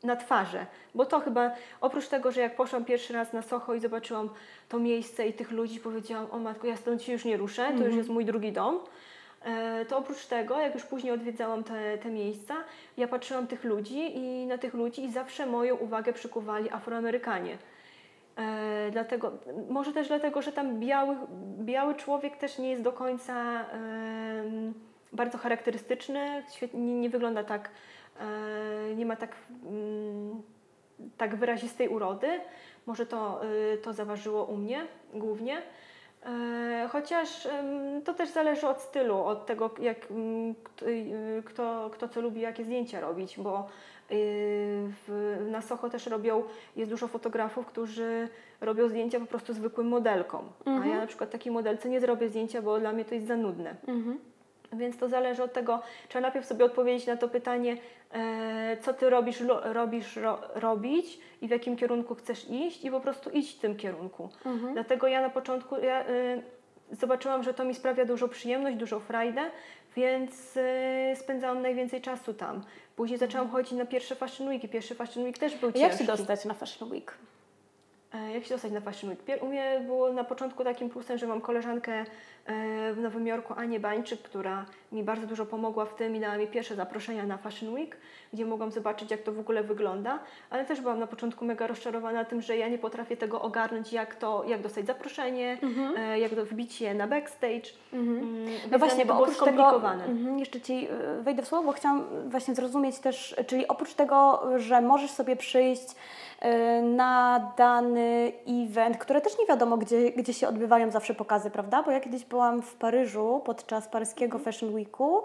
na twarze, bo to chyba oprócz tego, że jak poszłam pierwszy raz na Soho i zobaczyłam to miejsce i tych ludzi, powiedziałam, o matko, ja stąd się już nie ruszę, to już jest mój drugi dom. E, To oprócz tego, jak już później odwiedzałam te, te miejsca, ja patrzyłam tych ludzi i na tych ludzi i zawsze moją uwagę przykuwali Afroamerykanie. E, dlatego, może też dlatego, że tam biały, biały człowiek też nie jest do końca em, bardzo charakterystyczny, nie, nie wygląda tak, e, nie ma tak, mm, tak wyrazistej urody. Może to, y, to zaważyło u mnie głównie. E, chociaż to też zależy od stylu, od tego, jak, kto, kto co lubi, jakie zdjęcia robić, bo w, na Soho też robią, jest dużo fotografów, którzy robią zdjęcia po prostu zwykłym modelkom. Mhm. A ja na przykład takiej modelce nie zrobię zdjęcia, bo dla mnie to jest za nudne. Mhm. Więc to zależy od tego, trzeba najpierw sobie odpowiedzieć na to pytanie, e, co ty robisz, robisz ro, robić i w jakim kierunku chcesz iść i po prostu iść w tym kierunku. Mhm. Dlatego ja na początku ja, e, zobaczyłam, że to mi sprawia dużo przyjemność, dużo frajdę, więc e, spędzałam najwięcej czasu tam. Później zaczęłam chodzić na pierwsze Fashion Week i pierwszy Fashion Week też był ciężki.
Jak się dostać na Fashion Week?
E, jak się dostać na Fashion Week? U mnie było na początku takim plusem, że mam koleżankę E, w Nowym Jorku Anię Bańczyk, która mi bardzo dużo pomogła w tym i dała mi pierwsze zaproszenia na Fashion Week, gdzie mogłam zobaczyć, jak to w ogóle wygląda, ale też byłam na początku mega rozczarowana tym, że ja nie potrafię tego ogarnąć, jak to, jak dostać zaproszenie, mhm. E, jak wbić je na backstage. Mhm.
Mm, no właśnie, bo oprócz tego, mhm, jeszcze Ci wejdę w słowo, chciałam właśnie zrozumieć też, czyli oprócz tego, że możesz sobie przyjść na dany event, które też nie wiadomo, gdzie, gdzie się odbywają zawsze pokazy, prawda? Bo ja kiedyś byłam w Paryżu podczas paryskiego mhm. Fashion Weeku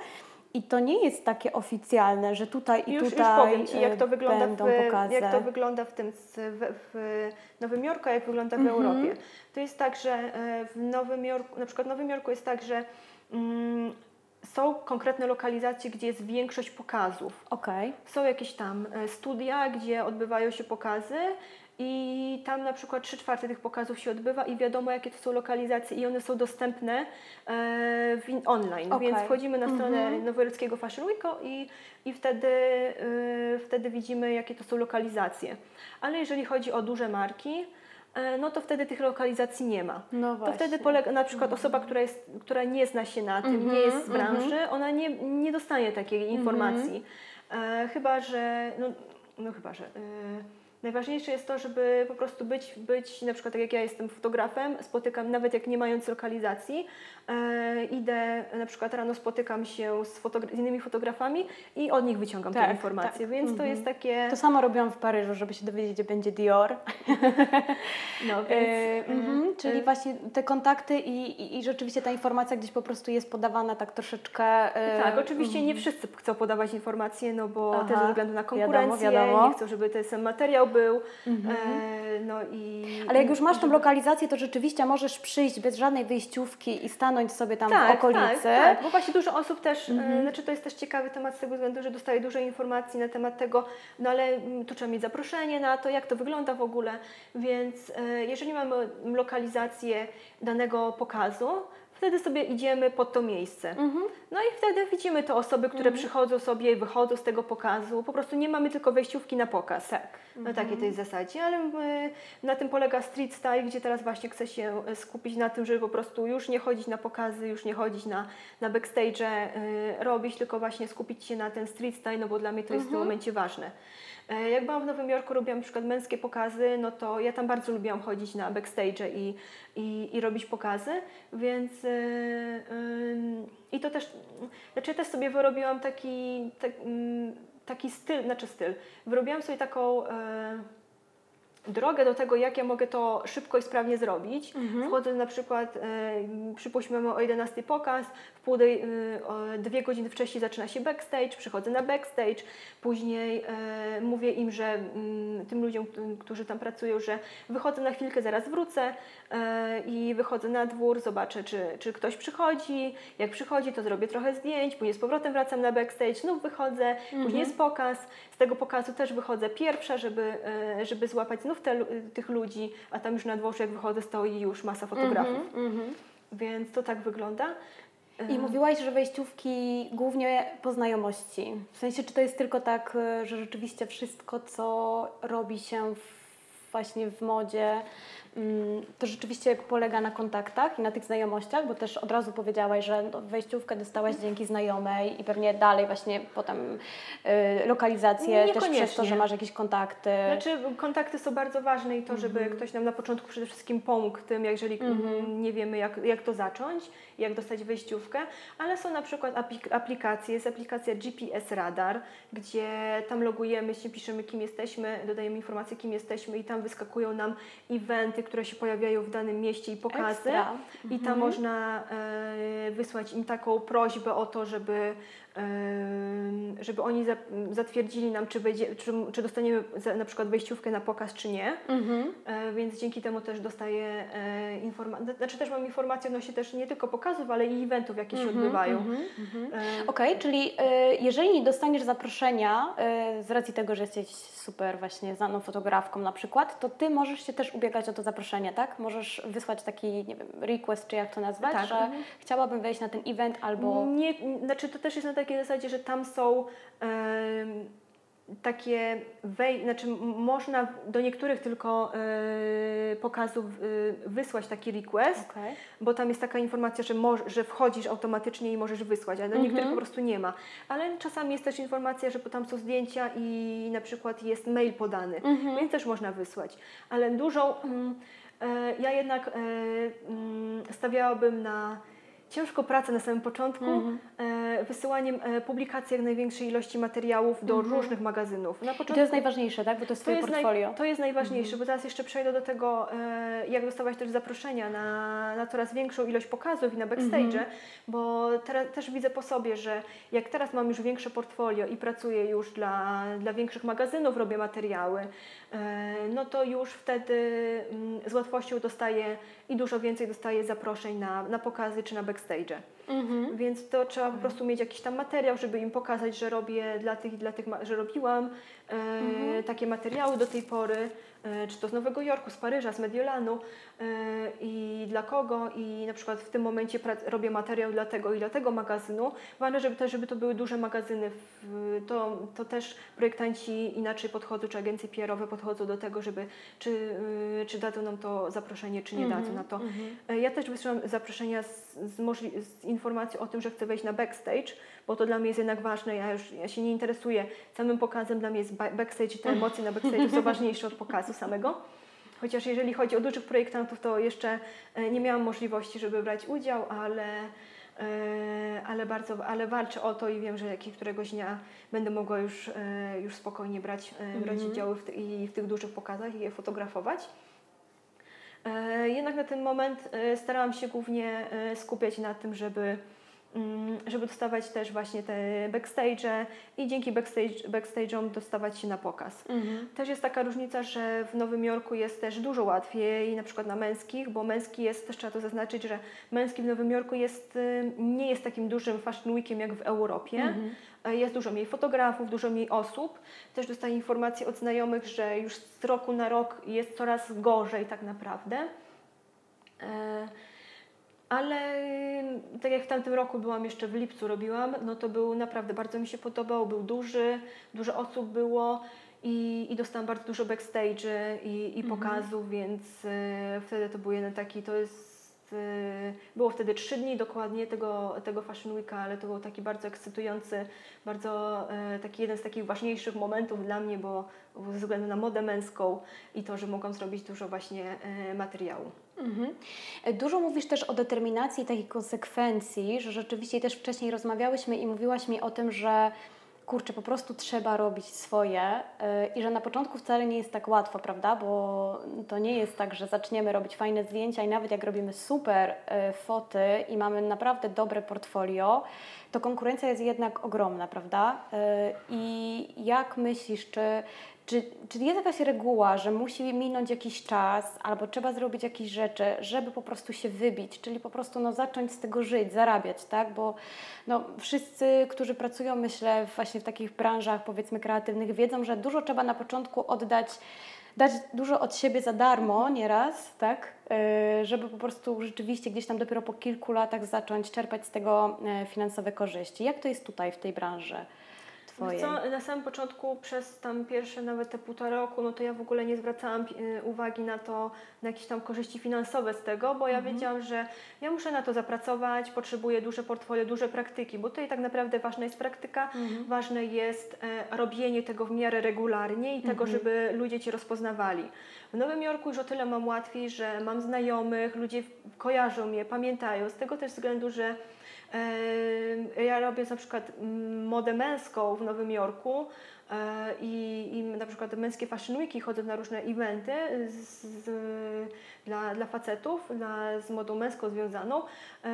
i to nie jest takie oficjalne, że tutaj i
już,
tutaj
już powiem Ci, jak to wygląda w, pokazy. jak to wygląda w tym w, w Nowym Jorku, a jak wygląda w mhm. Europie. To jest tak, że e, w Nowym Jorku, na przykład w Nowym Jorku jest tak, że mm, są konkretne lokalizacje, gdzie jest większość pokazów.
Okay.
Są jakieś tam e, studia, gdzie odbywają się pokazy i tam na przykład 3 czwarte tych pokazów się odbywa i wiadomo jakie to są lokalizacje i one są dostępne e, online, okay. więc wchodzimy na stronę mm -hmm. Nowojorskiego Fashion Week i, i wtedy, e, wtedy widzimy jakie to są lokalizacje. Ale jeżeli chodzi o duże marki, no to wtedy tych lokalizacji nie ma. No to wtedy polega, na przykład osoba, mhm. która, jest, która nie zna się na tym, nie jest z branży, mm -hmm. ona nie, nie dostanie takiej mhm. informacji. E, chyba, że, no, no chyba, że... E, Najważniejsze jest to, żeby po prostu być, być na przykład tak jak ja jestem fotografem, spotykam nawet jak nie mając lokalizacji, e, idę na przykład rano spotykam się z, fotogra- z innymi fotografami i od nich wyciągam tak, te informacje, tak. więc mhm. to jest takie...
To samo robiłam w Paryżu, żeby się dowiedzieć, gdzie będzie Dior. No, więc... E, mhm, czyli e... właśnie te kontakty i, i, i, rzeczywiście ta informacja gdzieś po prostu jest podawana tak troszeczkę...
E... Tak, oczywiście nie mhm. wszyscy chcą podawać informacje, no bo Aha, też ze względu na konkurencję, wiadomo, wiadomo. nie chcą, żeby ten sam materiał był. Mhm. E, no i,
Ale jak już masz tą lokalizację, to rzeczywiście możesz przyjść bez żadnej wyjściówki i stanąć sobie tam tak, w okolicy. Tak,
tak, bo właśnie dużo osób też, e, mhm. znaczy to jest też ciekawy temat z tego względu, że dostaje dużo informacji na temat tego, no ale mm, tu trzeba mieć zaproszenie na to, jak to wygląda w ogóle, więc e, jeżeli mamy lokalizację danego pokazu, wtedy sobie idziemy pod to miejsce. Mhm. No i wtedy widzimy te osoby, które mhm. przychodzą sobie i wychodzą z tego pokazu. Po prostu nie mamy tylko wejściówki na pokaz. Tak. No takie to jest zasadzie, ale y, na tym polega street style, gdzie teraz właśnie chcę się e, skupić na tym, żeby po prostu już nie chodzić na pokazy, już nie chodzić na, na backstage, y, robić, tylko właśnie skupić się na ten street style, no bo dla mnie to jest w tym mhm. momencie ważne. E, jak byłam w Nowym Jorku, robiłam na przykład męskie pokazy, no to ja tam bardzo lubiłam chodzić na backstage i, i, i robić pokazy, więc yy, yy, i to też, znaczy ja też sobie wyrobiłam taki, tak, yy, taki styl, znaczy styl, wyrobiłam sobie taką yy, drogę do tego, jak ja mogę to szybko i sprawnie zrobić. Mhm. Wchodzę na przykład, e, przypuśćmy mamy o 11 pokaz, w pół do, e, dwie godziny wcześniej zaczyna się backstage, przychodzę na backstage, później e, mówię im, że m, mm, tym ludziom, którzy tam pracują, że wychodzę na chwilkę, zaraz wrócę e, i wychodzę na dwór, zobaczę, czy, czy ktoś przychodzi. Jak przychodzi, to zrobię trochę zdjęć, później z powrotem wracam na backstage, znów wychodzę, mhm. później jest pokaz. Z tego pokazu też wychodzę pierwsza, żeby, e, żeby złapać znów te, tych ludzi, a tam już na dworze jak wychodzę stoi już masa fotografów. Mm -hmm, Więc to tak wygląda.
I mówiłaś, że wejściówki głównie po znajomości. W sensie, czy to jest tylko tak, że rzeczywiście wszystko, co robi się w, właśnie w modzie, to rzeczywiście polega na kontaktach i na tych znajomościach, bo też od razu powiedziałaś, że no, wejściówkę dostałaś dzięki znajomej i pewnie dalej właśnie potem y, lokalizację też przez to, że masz jakieś kontakty.
Znaczy kontakty są bardzo ważne i to, żeby mm -hmm. ktoś nam na początku przede wszystkim pomógł tym, jeżeli mm -hmm. nie wiemy jak, jak to zacząć, jak dostać wejściówkę, ale są na przykład aplikacje, jest aplikacja GPS Radar, gdzie tam logujemy się, piszemy kim jesteśmy, dodajemy informacje kim jesteśmy i tam wyskakują nam eventy, które się pojawiają w danym mieście i pokazy.
Ekstra.
I tam
Mhm.
można e, wysłać im taką prośbę o to, żeby, żeby oni za, zatwierdzili nam, czy, będzie, czy, czy dostaniemy na przykład wejściówkę na pokaz, czy nie.
Mhm.
E, więc dzięki temu też dostaję e, informacje, znaczy też mam informacje odnośnie też nie tylko pokazów, ale i eventów, jakie się odbywają.
Mhm, mhm.
E,
Okej, czyli y, jeżeli nie dostaniesz zaproszenia z racji tego, że jesteś super właśnie znaną fotografką na przykład, to ty możesz się też ubiegać o to zaproszenie, tak? Możesz wysłać taki, nie wiem, request, czy jak to nazwać,
Tak,
że
mhm.
chciałabym wejść na ten event albo...
Nie, znaczy to też jest na takiej zasadzie, że tam są takie, wej, znaczy można do niektórych tylko e, pokazów e, wysłać taki request,
Okej.
bo tam jest taka informacja, że, moż, że wchodzisz automatycznie i możesz wysłać, ale do niektórych
Mhm.
po prostu nie ma. Ale czasami jest też informacja, że tam są zdjęcia i na przykład jest mail podany,
Mhm.
więc też można wysłać. Ale dużą, mm, e, ja jednak mm, stawiałabym na ciężką pracę na samym początku,
Mhm.
e, wysyłaniem e, publikacji jak największej ilości materiałów do
Mhm.
różnych magazynów. Na
I
początku
to jest najważniejsze, tak? Bo to jest
to
twoje
jest, naj,
portfolio.
to jest najważniejsze, bo teraz jeszcze przejdę do tego, e, jak dostawać też zaproszenia na, na coraz większą ilość pokazów i na backstage,
Mhm.
bo teraz też widzę po sobie, że jak teraz mam już większe portfolio i pracuję już dla, dla większych magazynów, robię materiały, no to już wtedy mm, z łatwością dostaję i dużo więcej dostaję zaproszeń na, na pokazy czy na backstage.
Mhm.
Więc to trzeba po prostu mieć jakiś tam materiał, żeby im pokazać, że robię dla tych i dla tych, że robiłam e,
Mhm.
takie materiały do tej pory, e, czy to z Nowego Jorku, z Paryża, z Mediolanu e, i dla kogo i na przykład w tym momencie robię materiał dla tego i dla tego magazynu. Ważne, żeby też, żeby to były duże magazyny, to, to też projektanci inaczej podchodzą, czy agencje PR-owe podchodzą do tego, żeby czy, y, czy dadzą nam to zaproszenie, czy nie
Mhm.
dadzą na to.
Mhm.
E, Ja też wysyłam zaproszenia z, z, z informacją o tym, że chcę wejść na backstage, bo to dla mnie jest jednak ważne. Ja już ja się nie interesuję samym pokazem, dla mnie jest ba- backstage i te emocje na backstage są ważniejsze od pokazu samego. Chociaż jeżeli chodzi o dużych projektantów, to jeszcze e, nie miałam możliwości, żeby brać udział, ale, e, ale bardzo, ale walczę o to i wiem, że któregoś dnia będę mogła już, e, już spokojnie brać, brać
Mhm.
udział w, i w tych dużych pokazach i je fotografować. Jednak na ten moment starałam się głównie skupiać na tym, żeby, żeby dostawać też właśnie te backstage i dzięki backstage, backstage'om dostawać się na pokaz.
Mhm.
Też jest taka różnica, że w Nowym Jorku jest też dużo łatwiej, na przykład na męskich, bo męski jest, też trzeba to zaznaczyć, że męski w Nowym Jorku jest, y, nie jest takim dużym fashion weekiem jak w Europie.
Mhm.
E, Jest dużo mniej fotografów, dużo mniej osób. Też dostaję informacje od znajomych, że już z roku na rok jest coraz gorzej tak naprawdę. E, Ale y, tak jak w tamtym roku byłam, jeszcze w lipcu robiłam, no to był naprawdę, bardzo mi się podobał, był duży, dużo osób było i, i dostałam bardzo dużo backstage i, i
Mhm.
pokazów, więc y, wtedy to był jeden taki, to jest y, było wtedy trzy dni dokładnie tego, tego Fashion Weeka, ale to był taki bardzo ekscytujący, bardzo e, taki jeden z takich ważniejszych momentów dla mnie, bo, bo ze względu na modę męską i to, że mogłam zrobić dużo właśnie e, materiału.
Mhm. E, Dużo mówisz też o determinacji i takiej konsekwencji, że rzeczywiście też wcześniej rozmawiałyśmy i mówiłaś mi o tym, że kurczę, po prostu trzeba robić swoje yy, i że na początku wcale nie jest tak łatwo, prawda? Bo to nie jest tak, że zaczniemy robić fajne zdjęcia i nawet jak robimy super yy, foty i mamy naprawdę dobre portfolio, to konkurencja jest jednak ogromna, prawda? I jak myślisz, czy, czy, czy jest jakaś reguła, że musi minąć jakiś czas albo trzeba zrobić jakieś rzeczy, żeby po prostu się wybić, czyli po prostu no, zacząć z tego żyć, zarabiać, tak? Bo no, wszyscy, którzy pracują, myślę, właśnie w takich branżach powiedzmy kreatywnych, wiedzą, że dużo trzeba na początku oddać dać dużo od siebie za darmo nieraz, tak, Yy, żeby po prostu rzeczywiście gdzieś tam dopiero po kilku latach zacząć czerpać z tego e, finansowe korzyści. Jak to jest tutaj w tej branży
Wiesz Co, na samym początku, przez tam pierwsze nawet te półtora roku, no to ja w ogóle nie zwracałam y, uwagi na to, na jakieś tam korzyści finansowe z tego, bo ja
Mhm.
wiedziałam, że ja muszę na to zapracować, potrzebuję duże portfolio, duże praktyki, bo tutaj tak naprawdę ważna jest praktyka,
Mhm.
ważne jest e, robienie tego w miarę regularnie i tego,
Mhm.
żeby ludzie Cię rozpoznawali. W Nowym Jorku już o tyle mam łatwiej, że mam znajomych, ludzie kojarzą mnie, pamiętają, z tego też względu, że e, ja robię na przykład mm, modę męską w Nowym Jorku, E, I, I na przykład męskie fashion weeki chodzą na różne eventy z, z, dla, dla facetów, dla, z modą męską związaną. E,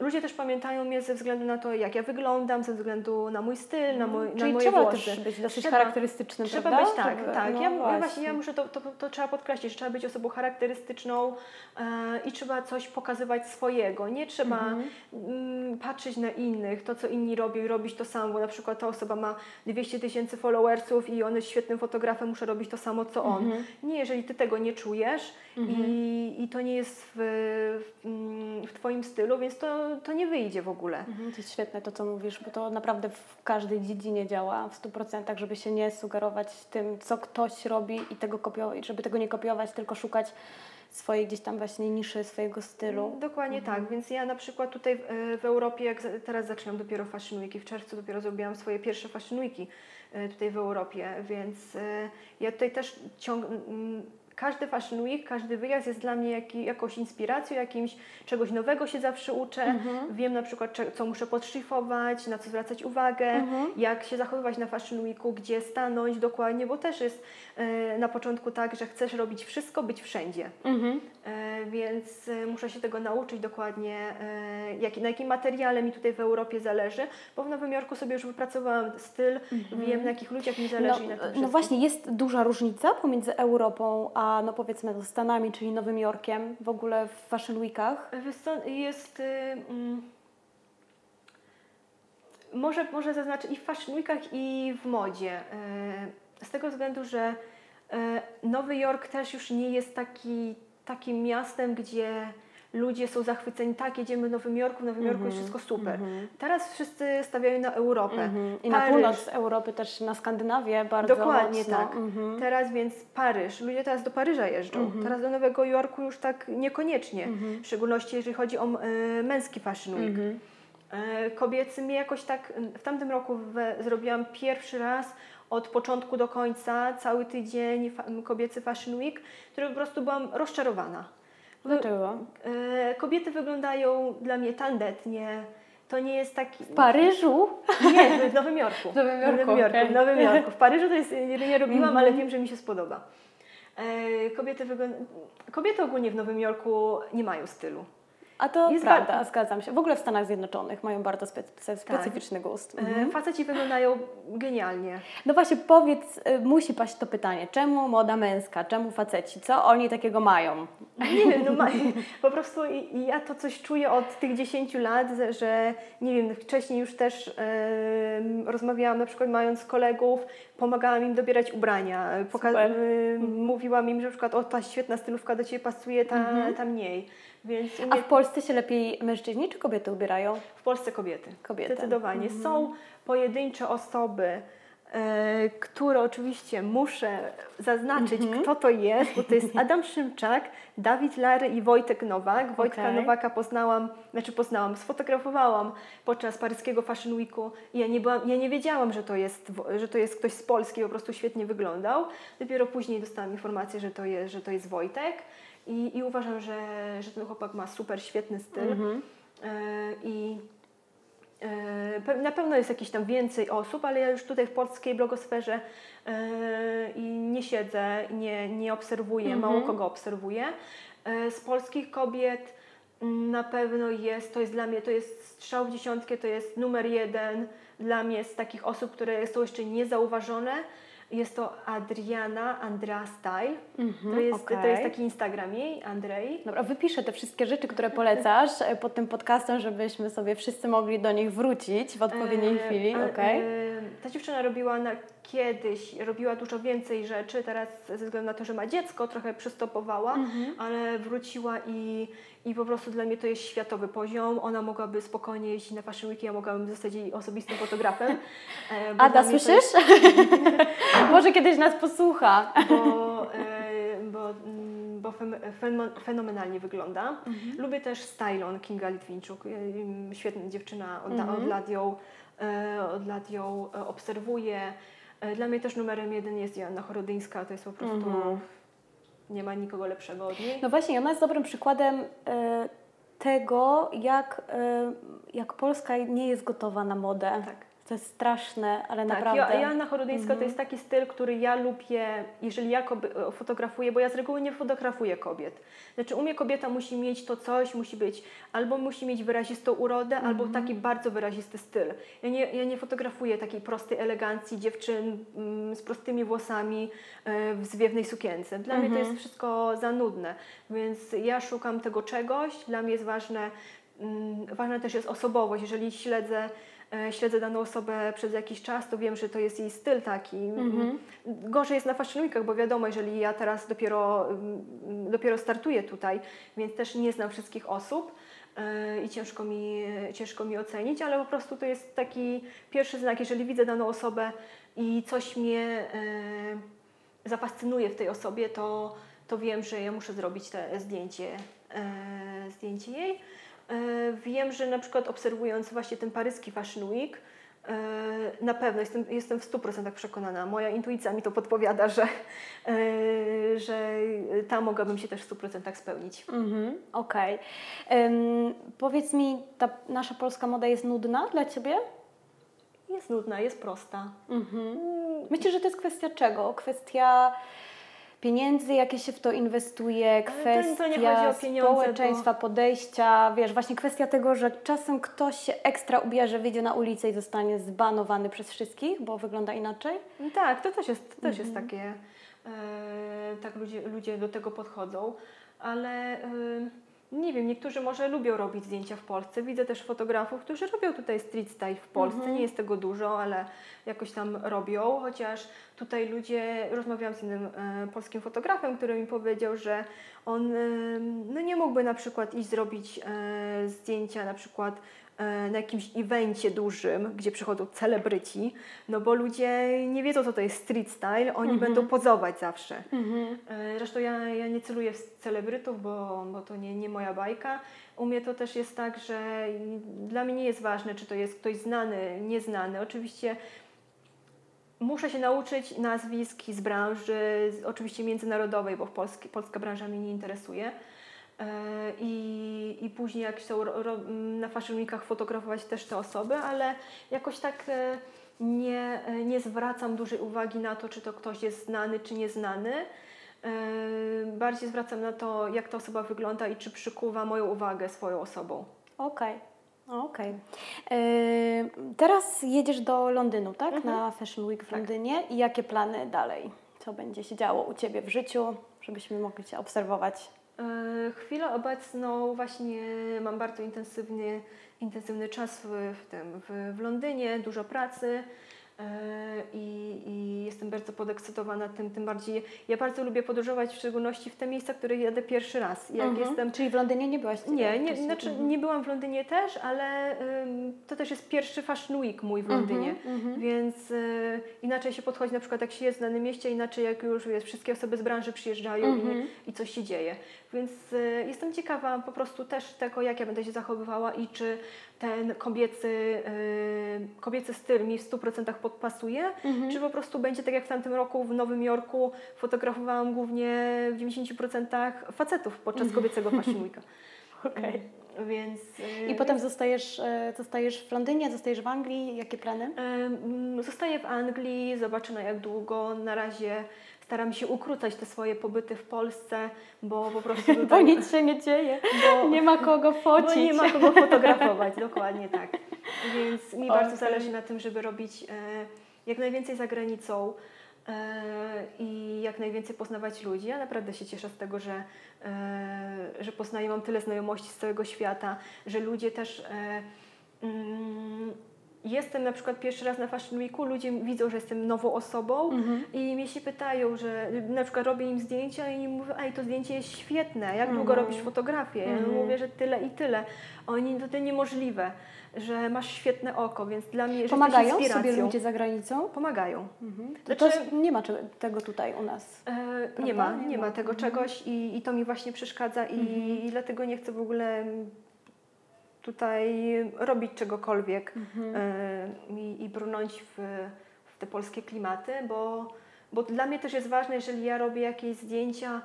ludzie też pamiętają mnie ze względu na to, jak ja wyglądam, ze względu na mój styl, na, mój,
Czyli
na moje
trzeba
włosy.
też być dosyć
Trzeba.
charakterystycznym,
Trzeba
prawda?
być tak, tak.
no
ja, ja właśnie, ja muszę to, to, to trzeba podkreślić, trzeba być osobą charakterystyczną e, i trzeba coś pokazywać swojego. Nie trzeba
Mhm.
mm, patrzeć na innych, to co inni robią i robić to samo, bo na przykład ta osoba ma 200 tysięcy followersów i on jest świetnym fotografem, muszę robić to samo co on.
Mhm.
Nie, jeżeli ty tego nie czujesz i, i to nie jest w, w, mm, w twoim stylu, więc to, to nie wyjdzie w ogóle.
Mhm, To jest świetne to, co mówisz, bo to naprawdę w każdej dziedzinie działa w 100%, żeby się nie sugerować tym, co ktoś robi i tego kopiować, żeby tego nie kopiować, tylko szukać swojej gdzieś tam właśnie niszy, swojego stylu.
Dokładnie tak, więc ja na przykład tutaj w, w Europie, jak teraz zaczynam dopiero Fashion Weeki, w czerwcu dopiero zrobiłam swoje pierwsze Fashion Weeki e, tutaj w Europie, więc e, ja tutaj też ciąg... Każdy Fashion Week, każdy wyjazd jest dla mnie jaki, jakąś inspiracją, jakimś czegoś nowego się zawsze uczę.
Mhm.
Wiem na przykład, co muszę podszlifować, na co zwracać uwagę,
Mhm.
jak się zachowywać na Fashion Weeku, gdzie stanąć dokładnie, bo też jest e, na początku tak, że chcesz robić wszystko, być wszędzie.
Mhm.
E, więc e, muszę się tego nauczyć dokładnie, e, jak, na jakim materiale mi tutaj w Europie zależy, bo w Nowym Jorku sobie już wypracowałam styl, wiem na jakich ludziach mi zależy na tym
No, no właśnie, jest duża różnica pomiędzy Europą a no powiedzmy no, Stanami, czyli Nowym Jorkiem, w ogóle w Fashion Weekach.
Jest... y, mm, może, może zaznaczę i w Fashion Weekach i w modzie. y, Z tego względu, że y, Nowy Jork też już nie jest taki, takim miastem, gdzie ludzie są zachwyceni, tak, jedziemy w Nowym Jorku, w Nowym Jorku jest wszystko super. Teraz wszyscy stawiają na Europę.
Mhm. I na północ Europy, też na Skandynawię bardzo
Dokładnie
mocno.
tak.
Mhm.
Teraz więc Paryż. Ludzie teraz do Paryża jeżdżą. Teraz do Nowego Jorku już tak niekoniecznie. W szczególności jeżeli chodzi o e, męski Fashion Week.
Mhm.
E, kobiecy mnie jakoś tak... W tamtym roku we, zrobiłam pierwszy raz od początku do końca, cały tydzień kobiecy Fashion Week, który po prostu byłam rozczarowana.
Dlaczego?
E, kobiety wyglądają dla mnie tandetnie. To nie jest taki...
W Paryżu?
Nie, w Nowym Jorku.
W Nowym
W
Jorku,
Nowym Jorku,
okej.
w Nowym Jorku. W Paryżu to jest, nie, robiłam,
Mhm.
ale wiem, że mi się spodoba. E, kobiety, wygląda... kobiety ogólnie w Nowym Jorku nie mają stylu.
A to
Jest
prawda,
bardzo-
zgadzam się. W ogóle w Stanach Zjednoczonych mają bardzo spe- specyficzny gust.
E, faceci wyglądają genialnie.
No właśnie, powiedz, y, musi paść to pytanie, czemu moda męska, czemu faceci, co oni takiego mają?
Nie wiem, no ma, po prostu ja to coś czuję od tych 10 lat, że- nie wiem, wcześniej już też em, rozmawiałam na przykład mając kolegów, pomagałam im dobierać ubrania, poka- em, mówiłam im, że na przykład o ta świetna stylówka do Ciebie pasuje, ta, ta mniej. Więc
A w Polsce się lepiej mężczyźni czy kobiety ubierają?
w Polsce kobiety.
Kobiety.
Zdecydowanie. Są pojedyncze osoby, e, które oczywiście muszę zaznaczyć, kto to jest, bo to jest Adam Szymczak, Dawid Lary i Wojtek Nowak. Wojtka
Okej.
Nowaka poznałam, znaczy poznałam, sfotografowałam podczas paryskiego Fashion Weeku i ja nie, byłam, ja nie wiedziałam, że to, jest, że to jest ktoś z Polski, po prostu świetnie wyglądał. Dopiero później dostałam informację, że to jest, że to jest Wojtek i, i uważam, że, że ten chłopak ma super, świetny styl.
Mhm.
E, I e, na pewno jest jakieś tam więcej osób, ale ja już tutaj w polskiej blogosferze e, i nie siedzę, nie, nie obserwuję, mało kogo obserwuję. Z polskich kobiet mm, na pewno jest, to jest dla mnie, to jest strzał w dziesiątkę, to jest numer jeden dla mnie z takich osób, które są jeszcze niezauważone. Jest to Adriana Andrea Style. to, jest, to
okej.
jest taki Instagram jej, Andrei.
Dobra, wypiszę te wszystkie rzeczy, które polecasz e, pod tym podcastem, żebyśmy sobie wszyscy mogli do nich wrócić w odpowiedniej
E,
chwili,
e,
okej?
e, Ta dziewczyna robiła na, kiedyś, robiła dużo więcej rzeczy, teraz ze względu na to, że ma dziecko, trochę przystopowała,
Mhm.
ale wróciła i, i po prostu dla mnie to jest światowy poziom. Ona mogłaby spokojnie jeździć na Fashion Week, ja mogłabym zostać jej osobistym fotografem. e,
Ada, słyszysz? Może kiedyś nas posłucha.
bo, e, bo, mm, bo fenomenalnie wygląda. Lubię też Stylon Kinga Litwinczuk. E, Świetna dziewczyna, od, od lat ją, od lat ją obserwuję. E, Dla mnie też numerem jeden jest Joanna Chorodyńska, to jest po prostu... Nie ma nikogo lepszego od niej.
No właśnie, ona jest dobrym przykładem e, tego, jak, e, jak Polska nie jest gotowa na modę.
Tak.
To jest straszne, ale
Tak,
naprawdę.
Jo- Joanna Chorudyńska to jest taki styl, który ja lubię, jeżeli ja koby- fotografuję, bo ja z reguły nie fotografuję kobiet. Znaczy u mnie kobieta musi mieć to coś, musi być, albo musi mieć wyrazistą urodę, albo taki bardzo wyrazisty styl. Ja nie, ja nie fotografuję takiej prostej elegancji dziewczyn mm, z prostymi włosami e, w zwiewnej sukience. Dla mnie to jest wszystko za nudne, więc ja szukam tego czegoś. Dla mnie jest ważne, mm, ważna też jest osobowość. Jeżeli śledzę e, śledzę daną osobę przez jakiś czas, to wiem, że to jest jej styl taki.
Mhm.
Gorzej jest na Fashion Weekach, bo wiadomo, jeżeli ja teraz dopiero, mm, dopiero startuję tutaj, więc też nie znam wszystkich osób e, i ciężko mi, ciężko mi ocenić, ale po prostu to jest taki pierwszy znak, jeżeli widzę daną osobę i coś mnie e, zafascynuje w tej osobie, to, to wiem, że ja muszę zrobić te zdjęcie, e, zdjęcie jej. E, Wiem, że na przykład obserwując właśnie ten paryski Fashion Week, e, na pewno jestem, jestem w 100% przekonana, moja intuicja mi to podpowiada, że, e, że tam mogłabym się też w 100% spełnić.
Mhm, Okej. Ym, Powiedz mi, ta nasza polska moda jest nudna dla Ciebie?
Jest nudna, jest prosta.
Mhm. Myślisz, że to jest kwestia czego? Kwestia pieniędzy, jakie się w to inwestuje,
to- to
kwestia
nie chodzi o pieniądze,
społeczeństwa, podejścia, wiesz, właśnie kwestia tego, że czasem ktoś się ekstra ubierze, wyjdzie na ulicę i zostanie zbanowany przez wszystkich, bo wygląda inaczej?
Tak, to też jest, to też jest takie, e, tak ludzie, ludzie do tego podchodzą, ale e, nie wiem, niektórzy może lubią robić zdjęcia w Polsce. Widzę też fotografów, którzy robią tutaj street style w Polsce. Nie jest tego dużo, ale jakoś tam robią, chociaż tutaj ludzie, rozmawiałam z innym e, polskim fotografem, który mi powiedział, że on e, no nie mógłby na przykład iść zrobić e, zdjęcia na przykład na jakimś evencie dużym, gdzie przychodzą celebryci, no bo ludzie nie wiedzą, co to jest street style, oni będą pozować zawsze. E, Zresztą ja, ja nie celuję w celebrytów, bo, bo to nie, nie moja bajka. U mnie to też jest tak, że dla mnie nie jest ważne, czy to jest ktoś znany, nieznany. Oczywiście muszę się nauczyć nazwisk z branży, oczywiście międzynarodowej, bo w Polski, polska branża mnie nie interesuje. E, I, I później jak ro, na Fashion Weekach fotografować też te osoby, ale jakoś tak e, nie, e, nie zwracam dużej uwagi na to, czy to ktoś jest znany, czy nieznany. E, Bardziej zwracam na to, jak ta osoba wygląda i czy przykuwa moją uwagę swoją osobą.
Okej. Okej. Yy, Teraz jedziesz do Londynu, tak?
Mhm.
Na Fashion Week w Londynie. I jakie plany dalej? Co będzie się działo u Ciebie w życiu, żebyśmy mogli Cię obserwować?
E, Chwilę obecną właśnie mam bardzo intensywny, intensywny czas w, w, tym, w, w Londynie, dużo pracy e, i, i jestem bardzo podekscytowana tym, tym bardziej. Ja bardzo lubię podróżować, w szczególności w te miejsca, w które jadę pierwszy raz. Jak
Mhm.
jestem
Czyli w Londynie nie byłaś?
nie, nie, znaczy
Mhm.
nie byłam w Londynie też, ale ym, to też jest pierwszy Fashion Week mój w
Mhm,
Londynie, więc y, inaczej się podchodzi na przykład jak się jest w danym mieście, inaczej jak już wiesz, wszystkie osoby z branży przyjeżdżają
Mhm.
i, i coś się dzieje. Więc y, jestem ciekawa po prostu też tego, jak ja będę się zachowywała i czy ten kobiecy, y, kobiecy styl mi w 100% podpasuje,
Mhm.
czy po prostu będzie tak jak w tamtym roku w Nowym Jorku fotografowałam głównie w 90% facetów podczas kobiecego Fashion Weeka.
Okej.
Więc.
I potem zostajesz, e, zostajesz w Londynie, zostajesz w Anglii. Jakie plany?
Zostaję w Anglii, zobaczę na jak długo. Na razie staram się ukrócać te swoje pobyty w Polsce, bo po prostu
Bo
tutaj,
nic się nie dzieje.
bo,
Nie ma kogo focić.
bo nie ma kogo fotografować, dokładnie tak. Więc mi bardzo zależy na tym, żeby robić e, jak najwięcej za granicą e, i jak najwięcej poznawać ludzi. Ja naprawdę się cieszę z tego, że, e, że poznaję, mam tyle znajomości z całego świata, że ludzie też. Mm, Jestem na przykład pierwszy raz na Fashion Weeku, ludzie widzą, że jestem nową osobą
Mhm.
i mnie się pytają, że na przykład robię im zdjęcia i mówię, ej, to zdjęcie jest świetne, jak długo
Mhm.
robisz fotografię? Ja
Mhm.
mówię, że tyle i tyle. Oni, to, to niemożliwe, że masz świetne oko, więc dla mnie, że jesteś
Pomagają sobie ludzie za granicą?
Pomagają.
Mhm. To,
Znaczy-
to nie ma tego tutaj u nas.
E, nie ma,
Nie ma.
tego
Mhm.
czegoś i, i to mi właśnie przeszkadza i, i dlatego nie chcę w ogóle tutaj robić czegokolwiek e, i, i brnąć w, w te polskie klimaty, bo, bo dla mnie też jest ważne, jeżeli ja robię jakieś zdjęcia,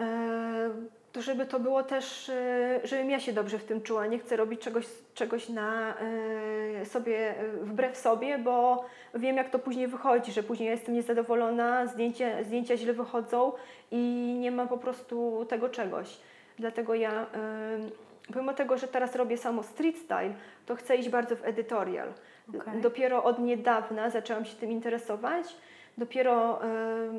e, to żeby to było też, e, żebym ja się dobrze w tym czuła. Nie chcę robić czegoś, czegoś na sobie, wbrew sobie, bo wiem jak to później wychodzi, że później jestem niezadowolona, zdjęcia, zdjęcia źle wychodzą i nie ma po prostu tego czegoś. Dlatego ja, pomimo tego, że teraz robię samo street style, to chcę iść bardzo w editorial. Okay. Dopiero od niedawna zaczęłam się tym interesować Dopiero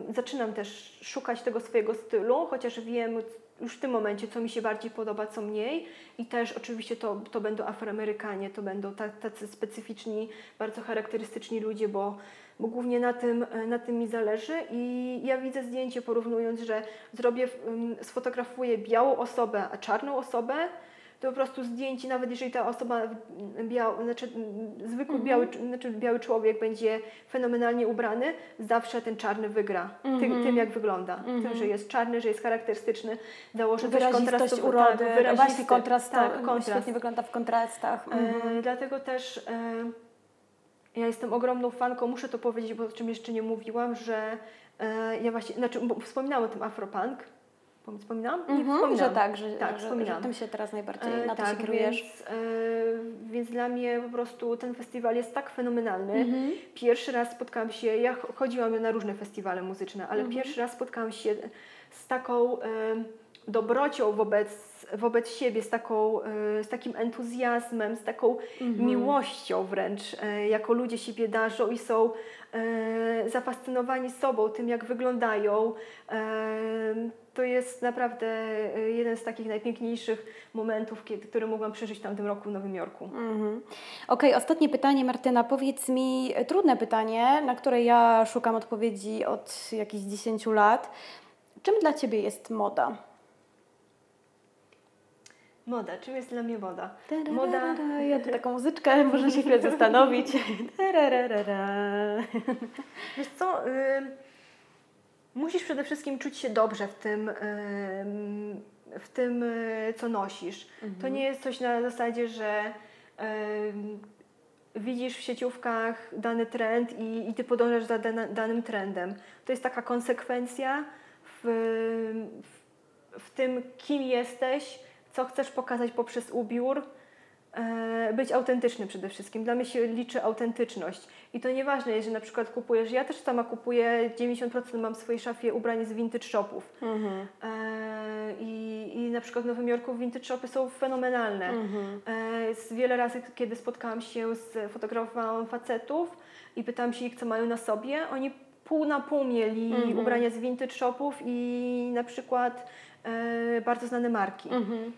y, zaczynam też szukać tego swojego stylu, chociaż wiem już w tym momencie, co mi się bardziej podoba, co mniej. I też oczywiście to, to będą Afroamerykanie, to będą tacy specyficzni, bardzo charakterystyczni ludzie, bo, bo głównie na tym, na tym mi zależy. I ja widzę zdjęcie porównując, że zrobię, sfotografuję białą osobę, a czarną osobę to po prostu zdjęcie, nawet jeżeli ta osoba, biał, znaczy zwykły mhm. biały, znaczy biały człowiek będzie fenomenalnie ubrany, zawsze ten czarny wygra. Mhm. Tym, tym, jak wygląda. Mhm. Tym, że jest czarny, że jest charakterystyczny,
dołoży też kontrastu. urody, tak, właśnie kontrast, tak, kontrast. świetnie wygląda w kontrastach.
E, dlatego też e, ja jestem ogromną fanką, muszę to powiedzieć, bo o czym jeszcze nie mówiłam, że e, ja właśnie, znaczy wspominałam o tym Afropunk, Wspominałam?
Nie mm -hmm, Że tak, że, tak, że, że tym się teraz najbardziej e, na to
tak,
się kierujesz.
Więc, e, więc dla mnie po prostu ten festiwal jest tak fenomenalny. Mm -hmm. Pierwszy raz spotkałam się, ja chodziłam na różne festiwale muzyczne, ale mm -hmm. pierwszy raz spotkałam się z taką e, dobrocią wobec, wobec siebie, z, taką, e, z takim entuzjazmem, z taką mhm. miłością wręcz, e, jako ludzie siebie darzą i są zafascynowani sobą, tym jak wyglądają to jest naprawdę e, jeden z takich najpiękniejszych momentów, kiedy, który mogłam przeżyć w tamtym roku w Nowym Jorku. Mhm.
Okej, okay, ostatnie pytanie Martyna. Powiedz mi, e, trudne pytanie, na które ja szukam odpowiedzi od jakichś 10 lat. Czym dla Ciebie jest moda?
Moda. Czym jest dla mnie moda?
Moda... Ja tu taką muzyczkę, można się chwilę zastanowić.
Wiesz co... Y musisz przede wszystkim czuć się dobrze w tym, w tym e, co nosisz. Mhm. To nie jest coś na zasadzie, że widzisz w sieciówkach dany trend i, i ty podążasz za danym trendem. To jest taka konsekwencja w, w, w tym, kim jesteś, co chcesz pokazać poprzez ubiór, E, być autentyczny przede wszystkim. Dla mnie się liczy autentyczność. I to nieważne jest, że na przykład kupujesz, ja też sama kupuję, 90% mam w swojej szafie ubrań z vintage shopów. Mhm. E, i, I na przykład w Nowym Jorku vintage shopy są fenomenalne. Mhm. E, wiele razy, kiedy spotkałam się z fotografowałam facetów i pytałam się ich, co mają na sobie, oni pół na pół mieli mhm. ubrania z vintage shopów i na przykład bardzo znane marki. Mhm.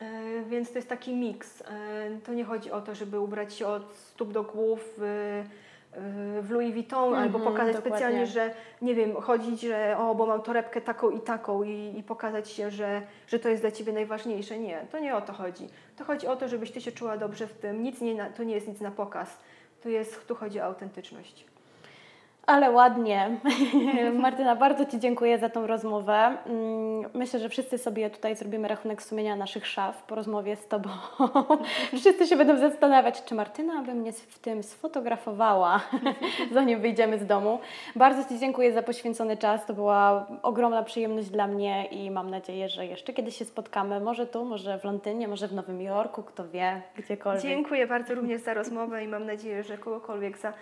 E, więc to jest taki miks. E, to nie chodzi o to, żeby ubrać się od stóp do głów w, w Louis Vuitton mm -hmm, albo pokazać dokładnie. specjalnie, że nie wiem, chodzić, że o, bo mam torebkę taką i taką i, i, pokazać się, że, że to jest dla Ciebie najważniejsze. Nie, to nie o to chodzi. To chodzi o to, żebyś Ty się czuła dobrze w tym. Nic nie, to nie jest nic na pokaz. Tu, jest, tu chodzi o autentyczność.
Ale ładnie. Martyna, bardzo Ci dziękuję za tą rozmowę. Mm, myślę, że wszyscy sobie tutaj zrobimy rachunek sumienia naszych szaf po rozmowie z Tobą. wszyscy się będą zastanawiać, czy Martyna by mnie w tym sfotografowała, zanim wyjdziemy z domu. Bardzo Ci dziękuję za poświęcony czas. To była ogromna przyjemność dla mnie i mam nadzieję, że jeszcze kiedyś się spotkamy. Może tu, może w Londynie, może w Nowym Jorku, kto wie, gdziekolwiek.
Dziękuję bardzo również za rozmowę i mam nadzieję, że kogokolwiek za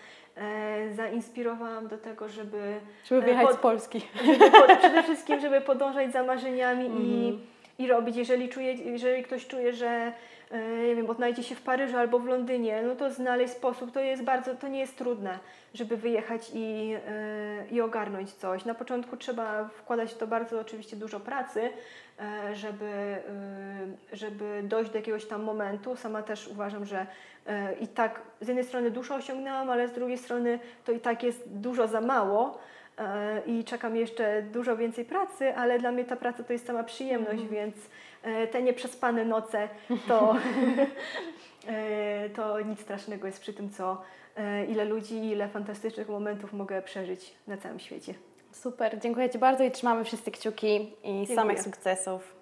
zainspirowałam do tego, żeby...
Żeby e, wyjechać pod, z Polski.
Żeby pod, przede wszystkim, żeby podążać za marzeniami mm. i, mhm. i robić. Jeżeli, czuje, jeżeli ktoś czuje, że e, nie wiem, odnajdzie się w Paryżu albo w Londynie, no to znaleźć sposób, to jest bardzo, to nie jest trudne, żeby wyjechać i, e, i ogarnąć coś. Na początku trzeba wkładać w to bardzo oczywiście dużo pracy, E, żeby, e, żeby dojść do jakiegoś tam momentu. Sama też uważam, że e, i tak z jednej strony dużo osiągnęłam, ale z drugiej strony to i tak jest dużo za mało i czekam jeszcze dużo więcej pracy, ale dla mnie ta praca to jest sama przyjemność, mm. więc te nieprzespane noce to, to nic strasznego jest przy tym, co ile ludzi, ile fantastycznych momentów mogę przeżyć na całym świecie.
Super, dziękuję Ci bardzo i trzymamy wszyscy kciuki i dziękuję. samych sukcesów.